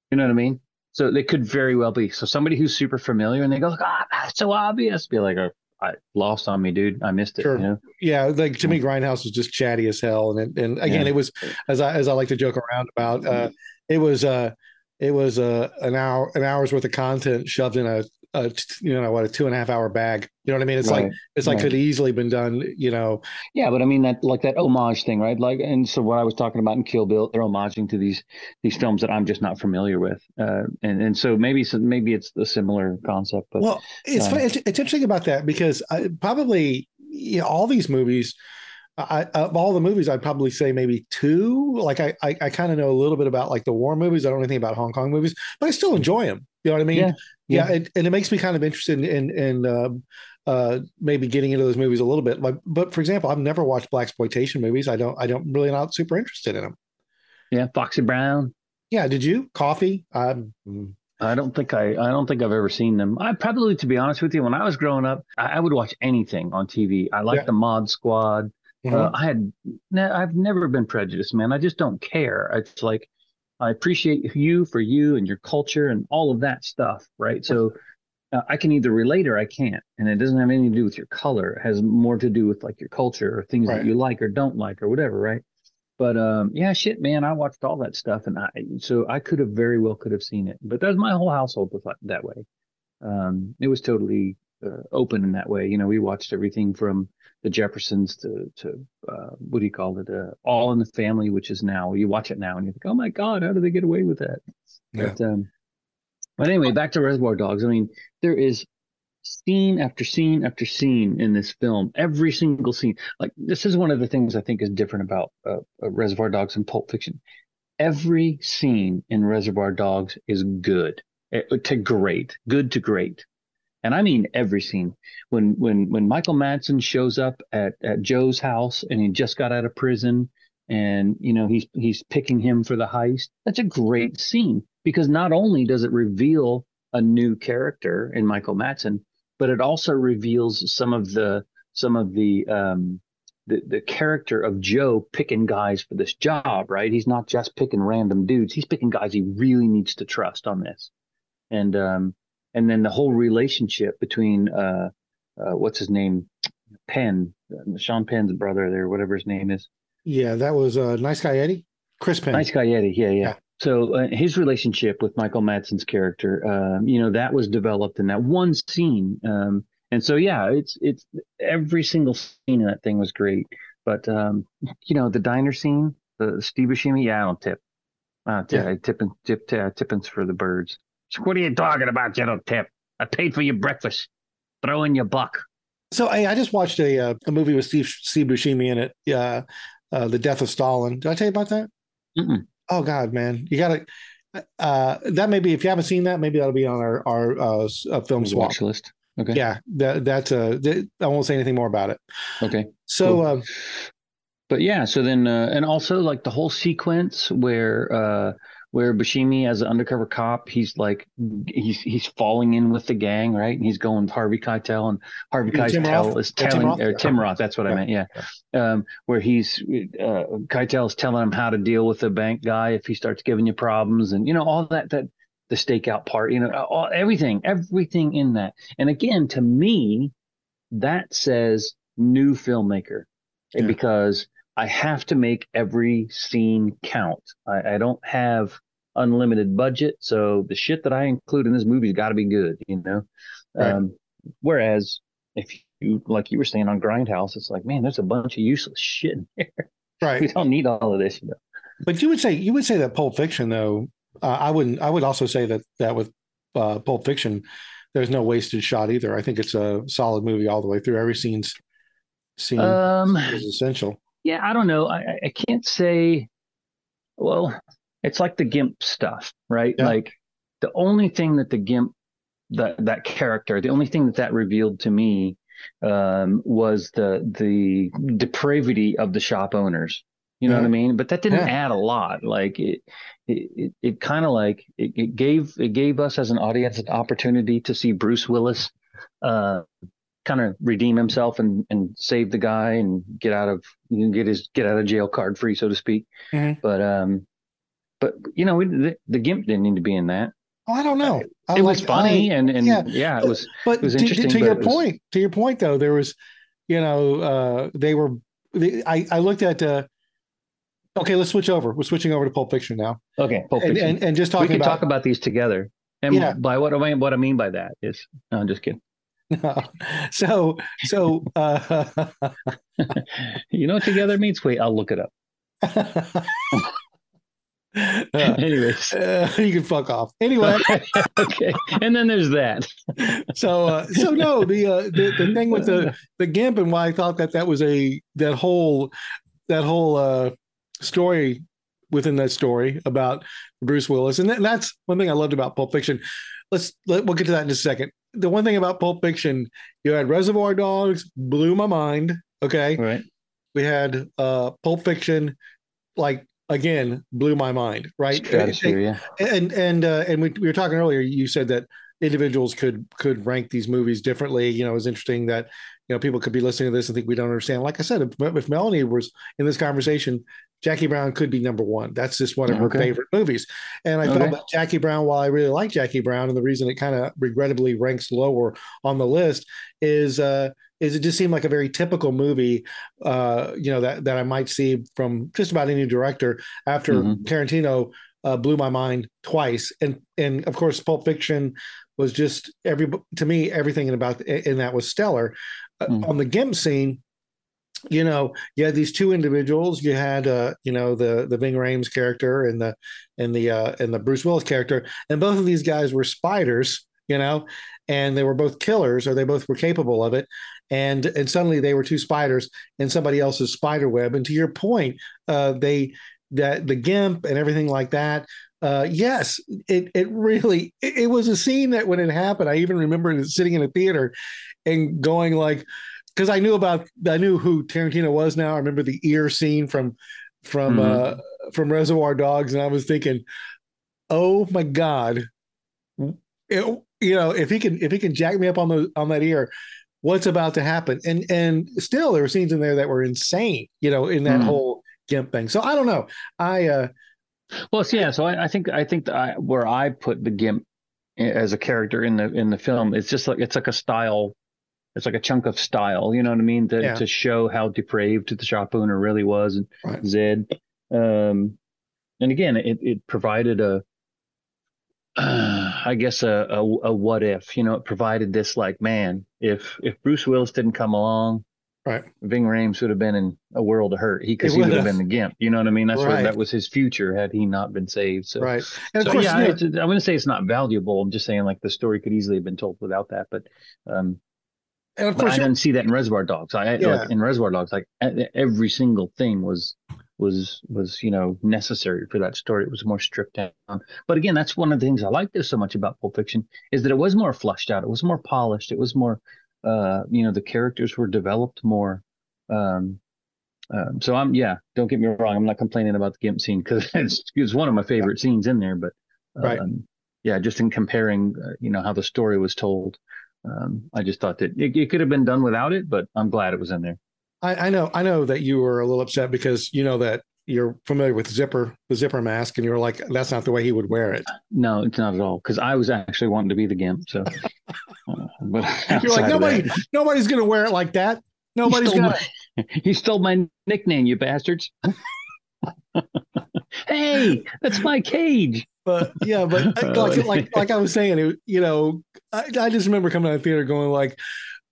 You know what I mean? So they could very well be. So somebody who's super familiar and they go, "Ah, oh, that's so obvious." Be like, oh, "I lost on me, dude. I missed it." Sure. You know? Yeah, like to me, Grindhouse was just chatty as hell, and and again, yeah. it was as I as I like to joke around about. Uh, it was uh, it was uh, an hour an hour's worth of content shoved in a, a you know what a two and a half hour bag you know what i mean it's right. like it's like right. could easily been done you know yeah but i mean that like that homage thing right like and so what i was talking about in kill bill they're homaging to these these films that i'm just not familiar with uh, and and so maybe so maybe it's a similar concept but well it's uh, it's, it's, interesting about that because I, probably you know, all these movies I, of all the movies, I'd probably say maybe two. Like I, I, I kind of know a little bit about like the war movies. I don't know anything about Hong Kong movies, but I still enjoy them. You know what I mean? Yeah, yeah. yeah. and, and it makes me kind of interested in in, in um, uh, maybe getting into those movies a little bit. Like, but for example, I've never watched black exploitation movies. I don't, I don't really not super interested in them. Yeah, Foxy Brown. Yeah, did you Coffy? Um, I don't think I I don't think I've ever seen them. I probably to be honest with you, when I was growing up, I, I would watch anything on TV. I like Yeah. the Mod Squad. mhm. Uh, I had ne- I've never been prejudiced, man. I just don't care. It's like I appreciate you for you and your culture and all of that stuff, right? So uh, I can either relate or I can't, and it doesn't have anything to do with your color. It has more to do with like your culture or things Right. that you like or don't like or whatever, right? But um, yeah, shit, man, I watched all that stuff, and I so I could have very well could have seen it, but that's my whole household was like that way. Um, it was totally uh, open in that way. You know, we watched everything from the Jeffersons to to uh, what do you call it? Uh, All in the Family, which is now you watch it now and you think, oh my god, how do they get away with that? Yeah. But um, but anyway, back to Reservoir Dogs. I mean, there is scene after scene after scene in this film. Every single scene. Like this is one of the things I think is different about uh, uh, Reservoir Dogs and Pulp Fiction. Every scene in Reservoir Dogs is good eh, to great, good to great. And I mean every scene. When when when Michael Madsen shows up at, at Joe's house and he just got out of prison and you know he's he's picking him for the heist. That's a great scene because not only does it reveal a new character in Michael Madsen, but it also reveals some of the some of the um the, the character of Joe picking guys for this job, right? He's not just picking random dudes. He's picking guys he really needs to trust on this. And um and then the whole relationship between uh, uh what's his name Penn uh, Sean Penn's brother there whatever his name is yeah, that was uh, nice guy Eddie, Chris Penn. nice guy Eddie yeah yeah, Yeah. so uh, his relationship with Michael Madsen's character um you know that was developed in that one scene um and so yeah it's it's every single scene in that thing was great but um you know the diner scene the Steve Buscemi yeah I don't tip uh, Yeah. yeah. tipping tip tippings for the birds so what are you talking about you don't tip I paid for your breakfast throw in your buck So I, I just watched a uh, a movie with Steve Steve Buscemi in it. Uh, uh, the Death of Stalin. Did I tell you about that? Mm-mm. Oh God, man, you gotta. Uh, that may be if you haven't seen that, maybe that'll be on our our uh, uh, film swap. watch list okay Yeah, that that's uh, th- I won't say anything more about it. okay So Cool. uh, but yeah, so then uh, and also like the whole sequence where uh where Buscemi as an undercover cop, he's like he's he's falling in with the gang, right? And he's going with Harvey Keitel and Harvey Keitel is Yeah, Tim telling Roth. or Tim Roth, that's what I Yeah. meant, yeah. Um where he's uh Keitel is telling him how to deal with the bank guy if he starts giving you problems and you know all that that the stakeout part, you know, all, everything, everything in that. And again, to me, that says new filmmaker Yeah. because I have to make every scene count. I, I don't have unlimited budget, so the shit that I include in this movie's got to be good, you know. Right. Um, whereas if you, like you were saying on Grindhouse, it's like, man, there's a bunch of useless shit in here. Right. We don't need all of this, you know. but you would say you would say that Pulp Fiction though. Uh, I wouldn't. I would also say that that with uh, Pulp Fiction, there's no wasted shot either. I think it's a solid movie all the way through. Every scene's scene Um, is essential. Yeah, I don't know. I, I- can't say. Well, it's like the GIMP stuff, right? Yeah. Like the only thing that the GIMP that that character, the only thing that that revealed to me um, was the the depravity of the shop owners. You know Yeah. what I mean? But that didn't Yeah. add a lot. Like it, it, it, it kind of like it, it gave it gave us as an audience an opportunity to see Bruce Willis, uh, kind of redeem himself and and save the guy and get out of you know, get his get out of jail card free, so to speak. Mhm. But um, but you know, we, the, the gimp didn't need to be in that. Oh, I don't know. I it was funny I- and and yeah. yeah, it was. But it was to, to- interesting, to but your was- point, to your point though, there was, you know, uh, they were. They, I I looked at. Uh, okay, let's switch over. We're switching over to Pulp Fiction now, Okay, Pulp and, Fiction. and and just we can about. talk about these together. And Yeah. by what I mean, what I mean by that is, no, I'm just kidding. so so. Uh, You know what together means? Wait, I'll look it up. Uh, Anyways, uh, you can fuck off. Anyway, okay, and then there's that. so uh, so no, the, uh, the the thing with the the gimp and why I thought that that was a that whole that whole uh, story within that story about Bruce Willis, and, and that's one thing I loved about Pulp Fiction. Let's let, we'll get to that in a second. The one thing about Pulp Fiction, you had Reservoir Dogs, blew my mind. Okay, Right. we had uh Pulp Fiction, like again, blew my mind. Right, Stratosphere, yeah. and and uh, and we, we were talking earlier. You said that individuals could could rank these movies differently. You know, it was interesting that you know people could be listening to this and think we don't understand. Like I said, if, if Melanie was in this conversation, Jackie Brown could be number one. That's just one of her Okay. favorite movies. And I Okay. felt that Jackie Brown, while I really like Jackie Brown, and the reason it kind of regrettably ranks lower on the list is uh, is it just seemed like a very typical movie, uh, you know, that that I might see from just about any director after Mhm. Tarantino uh, blew my mind twice, and and of course Pulp Fiction was just every to me everything about and that was stellar. Uh, Mhm. On the Gimp scene, you know, you had these two individuals. You had uh, you know, the the Ving Rhames character and the and the uh and the Bruce Willis character, and both of these guys were spiders, you know, and they were both killers, or they both were capable of it. And and suddenly they were two spiders in somebody else's spider web. And to your point, uh, they that the gimp and everything like that. Uh, yes, it it really it, it was a scene that when it happened, I even remember sitting in a theater and going like, because I knew about I knew who Tarantino was now. I remember the ear scene from from Mhm. uh from Reservoir Dogs, and I was thinking, oh my god, It- you know if he can if he can jack me up on the on that ear, what's about to happen? And and still there were scenes in there that were insane, you know, in that Mhm. whole gimp thing. So I don't know. I uh Well, so yeah. So I, I think I think I, where I put the gimp as a character in the in the film, it's just like it's like a style. It's like a chunk of style. You know what I mean? To Yeah. to show how depraved the shop owner really was and Right. Zed. Um, and again, it it provided a. I guess a, a a what if you know it provided this like man if if Bruce Willis didn't come along right. Ving Rhames would have been in a world of hurt because He he would have been the gimp you know what I mean that's what that was his future had he not been saved so Right. And of so course, yeah, you know, it's, I wouldn't say it's not valuable. I'm just saying like the story could easily have been told without that. But um, and of course, I didn't see that in Reservoir Dogs. I Yeah. like in Reservoir Dogs, like every single thing was was was you know necessary for that story. It was more stripped down. But again, that's one of the things I like this so much about Pulp Fiction is that it was more flushed out. It was more polished. It was more uh, you know the characters were developed more. Um, um, so I'm yeah. Don't get me wrong. I'm not complaining about the Gimp scene because it's, it's one of my favorite scenes in there. But um, Right. yeah, just in comparing, uh, you know, how the story was told, um, I just thought that it, it could have been done without it, but I'm glad it was in there. I, I know, I know that you were a little upset because you know that you're familiar with zipper, the zipper mask, and you're like, "That's not the way he would wear it." No, it's not at all because I was actually wanting to be the Gimp. So, uh, but You're like, nobody, that, nobody's gonna wear it like that. Nobody's gonna. my, you stole my nickname, you bastards. hey, that's my cage. But yeah, but uh, like like like I was saying, it, you know, I, I just remember coming out of the theater going like,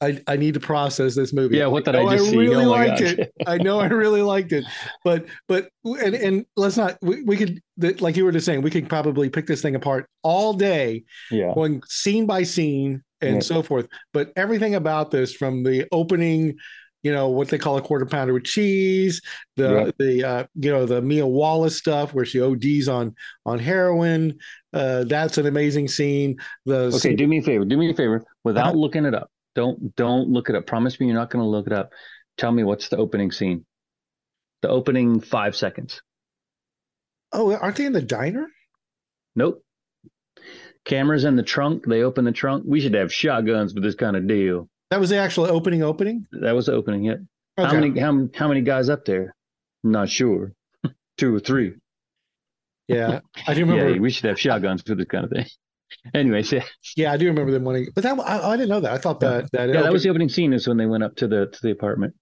I, I need to process this movie. Yeah, what did I know just see? really Oh liked it. I know I really liked it, but but and and let's not we, we could like you were just saying we could probably pick this thing apart all day, Yeah. going scene by scene and Yeah. so forth. But everything about this, from the opening, you know what they call a quarter pounder with cheese, the Yeah. the uh, you know the Mia Wallace stuff where she ODs on on heroin. Uh, that's an amazing scene. The Okay, do me a favor. Do me a favor without Uh-huh. looking it up. Don't don't look it up. Promise me you're not going to look it up. Tell me what's the opening scene. The opening five seconds. oh, aren't they in the diner? Nope. Cameras in the trunk. They open the trunk. We should have shotguns for this kind of deal. That was the actual opening. Opening. That was the opening. Yet. Okay. How many? How how many guys up there? Not sure. Two or three. Yeah, I do remember. Yeah, we should have shotguns for this kind of thing. Anyways, yeah, Yeah, I do remember them wanting. But that I, I didn't know that. I thought that that, yeah, that was the opening scene. Is when they went up to the to the apartment.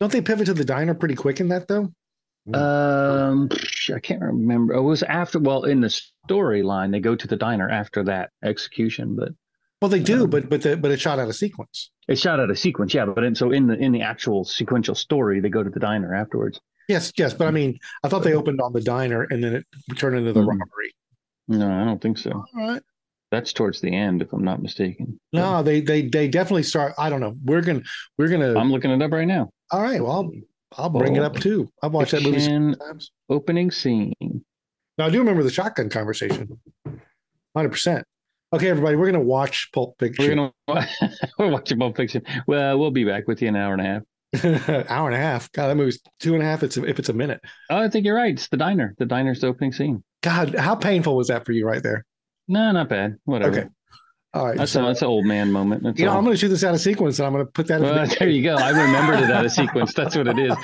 Don't they pivot to the diner pretty quick in that though? Um, I can't remember. It was after. Well, in the storyline, they go to the diner after that execution, but Well, they do, Um, but but the, but it's shot out of sequence. it's shot out of sequence. Yeah, but in, so in the in the actual sequential story, they go to the diner afterwards. Yes, yes, but I mean, I thought they opened on the diner and then it turned into the Mhm. robbery. No, I don't think so. All right. That's towards the end, if I'm not mistaken. No, they they they definitely start. I don't know. We're gonna we're gonna. I'm looking it up right now. all right. Well, I'll I'll bring it up too. I've watched that movie so many Fiction times. Opening scene. Now I do remember the shotgun conversation. Hundred percent. Okay, everybody, we're gonna watch Pulp Fiction. We're gonna we're watching Pulp Fiction. Well, we'll be back with you in an hour and a half. hour and a half. God, that movie's two and a half. It's if it's a minute. Oh, I think you're right. It's the diner. The diner's the opening scene. God, how painful was that for you right there? No, not bad. Whatever. Okay. All right. That's so, a, that's an old man moment. That's you know, all. I'm gonna shoot this out of sequence and I'm gonna put that. Well, As there you go. I remembered it out of sequence. That's what it is.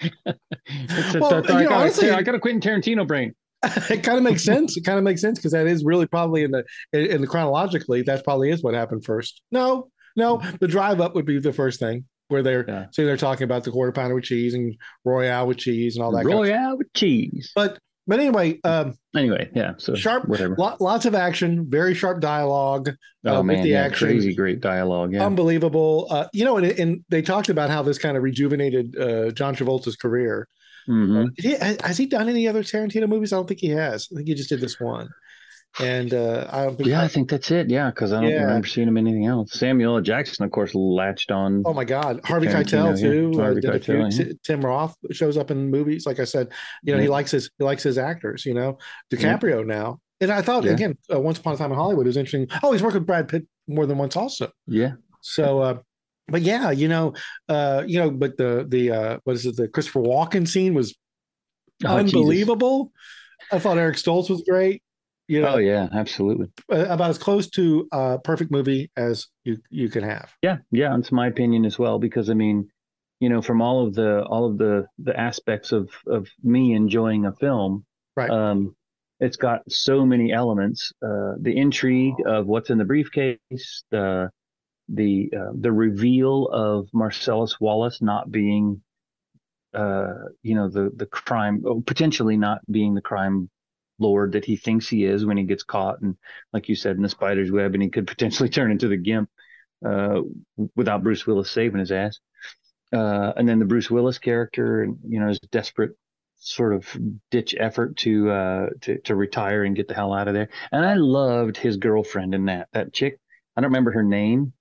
it's a, Well, I, you know, got, honestly- I got a Quentin Tarantino brain. it kind of makes sense. It kind of makes sense because that is really probably in the in the chronologically that probably is what happened first. No, no, the drive up would be the first thing where they're Yeah. so they're talking about the quarter pounder with cheese and royale with cheese and all that. Kind of, Royale with cheese. but but anyway, um, Anyway, yeah. So Sharp- whatever. lo- lots of action, very sharp dialogue, Oh uh, with the yeah, action. crazy great dialogue. Yeah. unbelievable. Uh, you know, and, and they talked about how this kind of rejuvenated uh, John Travolta's career. Mhm. Did he, has he done any other Tarantino movies? I don't think he has. I think he just did this one. And uh, I don't think. Yeah, I think that's it. Yeah, because I don't Yeah. remember seeing him anything else. Samuel L. Jackson, of course, latched on. Oh my God, Harvey Keitel too. Uh, Harvey did few. Keitel, yeah. Tim Roth shows up in movies. Like I said, you know, he likes his he likes his actors. You know, DiCaprio now. And I thought again, uh, Once Upon a Time in Hollywood was interesting. Oh, he's worked with Brad Pitt more than once also. Yeah. So, uh, but yeah, you know, uh, you know, but the the uh, what is it? The Christopher Walken scene was Oh, Jesus. unbelievable. I thought Eric Stoltz was great. You know, Oh yeah, absolutely. uh, about as close to a perfect movie as you you can have. Yeah, yeah, it's my opinion as well because I mean, you know, from all of the all of the the aspects of of me enjoying a film, Right. um, it's got so many elements. Uh, the intrigue of what's in the briefcase, the the uh, the reveal of Marcellus Wallace not being, uh, you know, the the crime oh, potentially not being the crime lord that he thinks he is when he gets caught, and like you said, in the spider's web, and he could potentially turn into the gimp uh, without Bruce Willis saving his ass. Uh, and then the Bruce Willis character, and you know, his desperate sort of ditch effort to uh to to retire and get the hell out of there. And I loved his girlfriend in that that chick. I don't remember her name.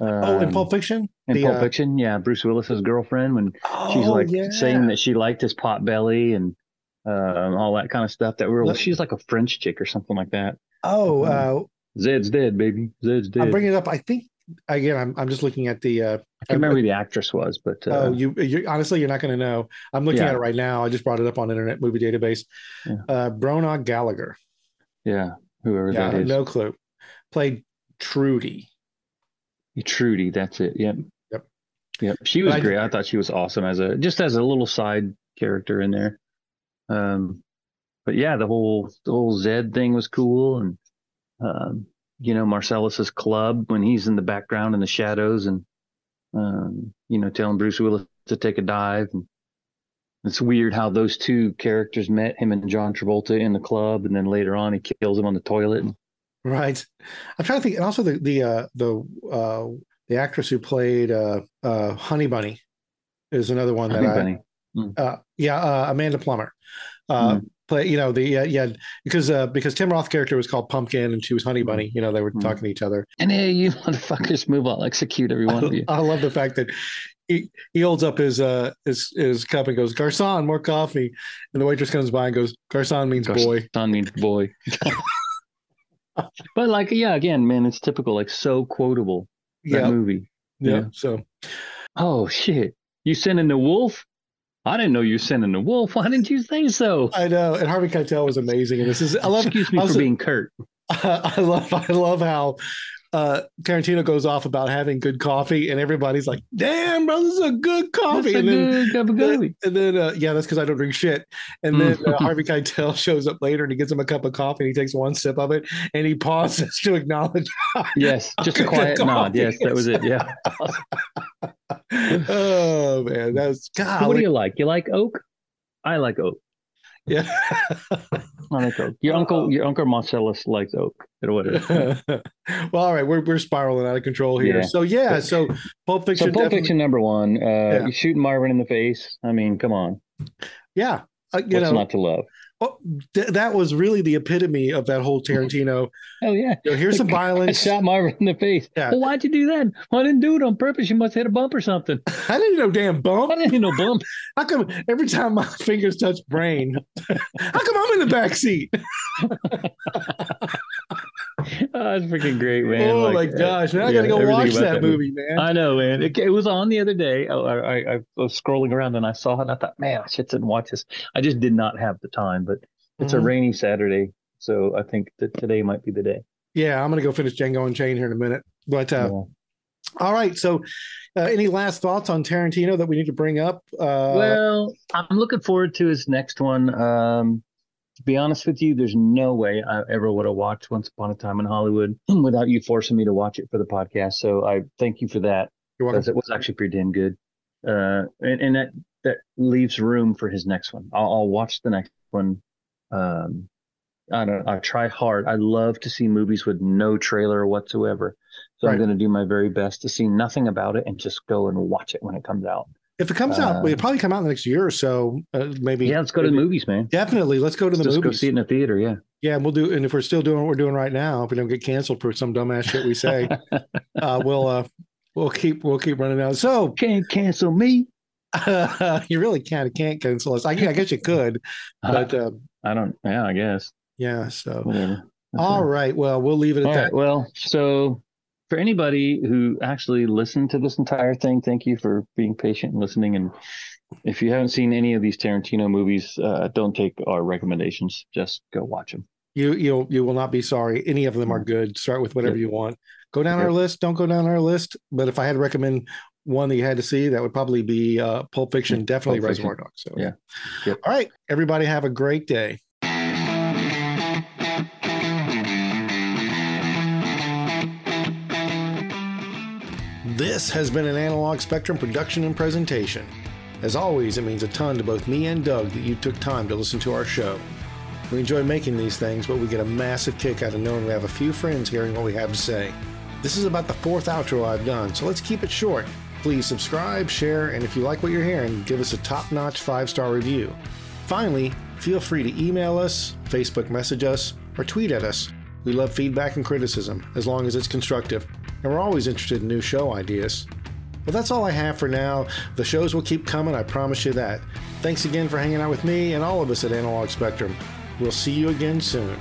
oh, in Um, Pulp Fiction, in The, Pulp uh, Fiction, yeah, Bruce Willis's girlfriend when she's oh, like yeah. saying that she liked his pot belly and uh, all that kind of stuff. That were she's like a French chick or something like that. Oh, uh, Zed's dead, baby. Zed's dead. I'm bringing it up. I think again. I'm I'm just looking at the. Uh, I can't remember who the actress was, but uh, Oh, you, you honestly, you're not going to know. I'm looking Yeah. at it right now. I just brought it up on Internet Movie Database. Yeah. Uh, Bronagh Gallagher. yeah, whoever Yeah, that is. no clue. Played Trudy. Trudy, that's it. Yep. Yep. Yep. She was great. I thought she was awesome as a just as a little side character in there. Um, but yeah, the whole the whole Zed thing was cool, and um, you know Marcellus's club when he's in the background in the shadows, and um, you know telling Bruce Willis to take a dive. And it's weird how those two characters met him and John Travolta in the club, and then later on he kills him on the toilet. Right. I'm trying to think. And also the the uh, the uh, the actress who played uh, uh, Honey Bunny is another one that Honey I. Bunny. Uh, yeah, uh, Amanda Plummer. Uh, Hmm. Play. You know the yeah, yeah because uh, because Tim Roth character was called Pumpkin and she was Honey Bunny. You know they were Hmm. talking to each other. And hey, you motherfuckers, move! I'll execute every one of you. I love the fact that he, he holds up his uh his his cup and goes, Garcon, more coffee. And the waitress comes by and goes, Garcon means boy. Son means boy. but like, yeah, again, man, it's typical, like so quotable. That Yeah, movie. yeah. yeah. So Oh shit! You sending the wolf? I didn't know you were sending the wolf. Why didn't you say so? I know, and Harvey Keitel was amazing. And this is I love Excuse me also- for being curt. I love I love how uh Tarantino goes off about having good coffee, and everybody's like, "Damn, bro, this is a good coffee." That's and then good coffee. and then uh, yeah, that's because I don't drink shit. And then uh, Harvey Keitel shows up later and he gives him a cup of coffee and he takes one sip of it and he pauses to acknowledge. Yes, just a quiet nod. Yes, that was it. Yeah. oh man, that's God. what do you like? You like oak? I like oak. Yeah. Like oak. Your uncle, your uncle Marcellus likes oak. Well, all right, we're we're spiraling out of control here. Yeah. So yeah, so Pulp Fiction. So Pulp definitely- Fiction number one. Uh, Yeah. You shooting Marvin in the face. I mean, come on. Yeah, uh, you What's know not to love? Oh, th- that was really the epitome of that whole Tarantino. Hell oh, yeah. You know, here's some I violence. shot Marvin in the face. Yeah. Well, why'd you do that? Well, I didn't do it on purpose. You must hit a bump or something. I didn't know damn bump. I didn't hit no bump. How come every time my fingers touch brain, how come I'm in the back seat? Oh, that's freaking great, man. oh Like, my gosh, now I yeah, gotta go watch that, movie, man. I know, man. It, it was on the other day. I, I, I was scrolling around and I saw it. And I thought, man, I should sit and watch this. I just did not have the time, but it's a Mhm. rainy Saturday, so I think that today might be the day. yeah, I'm gonna go finish Django Unchained here in a minute. But uh, Yeah. all right, so uh, any last thoughts on Tarantino that we need to bring up? Uh, well, I'm looking forward to his next one. Um, to be honest with you, there's no way I ever would have watched Once Upon a Time in Hollywood without you forcing me to watch it for the podcast. So I thank you for that. you're welcome. because it was actually pretty damn good. Uh, and, and that that leaves room for his next one. I'll, I'll watch the next one. Um, I don't. I try hard. I love to see movies with no trailer whatsoever. So Right. I'm going to do my very best to see nothing about it and just go and watch it when it comes out. If it comes out, Uh, it'll probably come out in the next year or so. Uh, maybe. Yeah, let's go to the movies, man. Definitely, let's go to the Just go movies. see it in the theater. Yeah. Yeah, and we'll do. And if we're still doing what we're doing right now, if we don't get canceled for some dumbass shit we say, uh, we'll uh, we'll keep we'll keep running out. So Can't cancel me. you really can't can't cancel us. I, I guess you could, but uh, I don't. Yeah, I guess. yeah. So. All right. Well, we'll leave it at All that. right. Well, so for anybody who actually listened to this entire thing, thank you for being patient and listening. And if you haven't seen any of these Tarantino movies, uh, don't take our recommendations. Just go watch them. You you you will not be sorry. Any of them are good. Start with whatever you want. Go down our list. Don't go down our list. But if I had to recommend one that you had to see, that would probably be uh, Pulp Fiction. Definitely Pulp Fiction. Reservoir Dogs. So Yeah. Yep. All right, everybody, have a great day. This has been an Analog Spectrum production and presentation. As always, it means a ton to both me and Doug that you took time to listen to our show. We enjoy making these things, but we get a massive kick out of knowing we have a few friends hearing what we have to say. This is about the fourth outro I've done, so let's keep it short. Please subscribe, share, and if you like what you're hearing, give us a top notch five star review. Finally, feel free to email us, Facebook message us, or tweet at us. We love feedback and criticism, as long as it's constructive, and we're always interested in new show ideas. Well, that's all I have for now. The shows will keep coming, I promise you that. Thanks again for hanging out with me and all of us at Analog Spectrum. We'll see you again soon.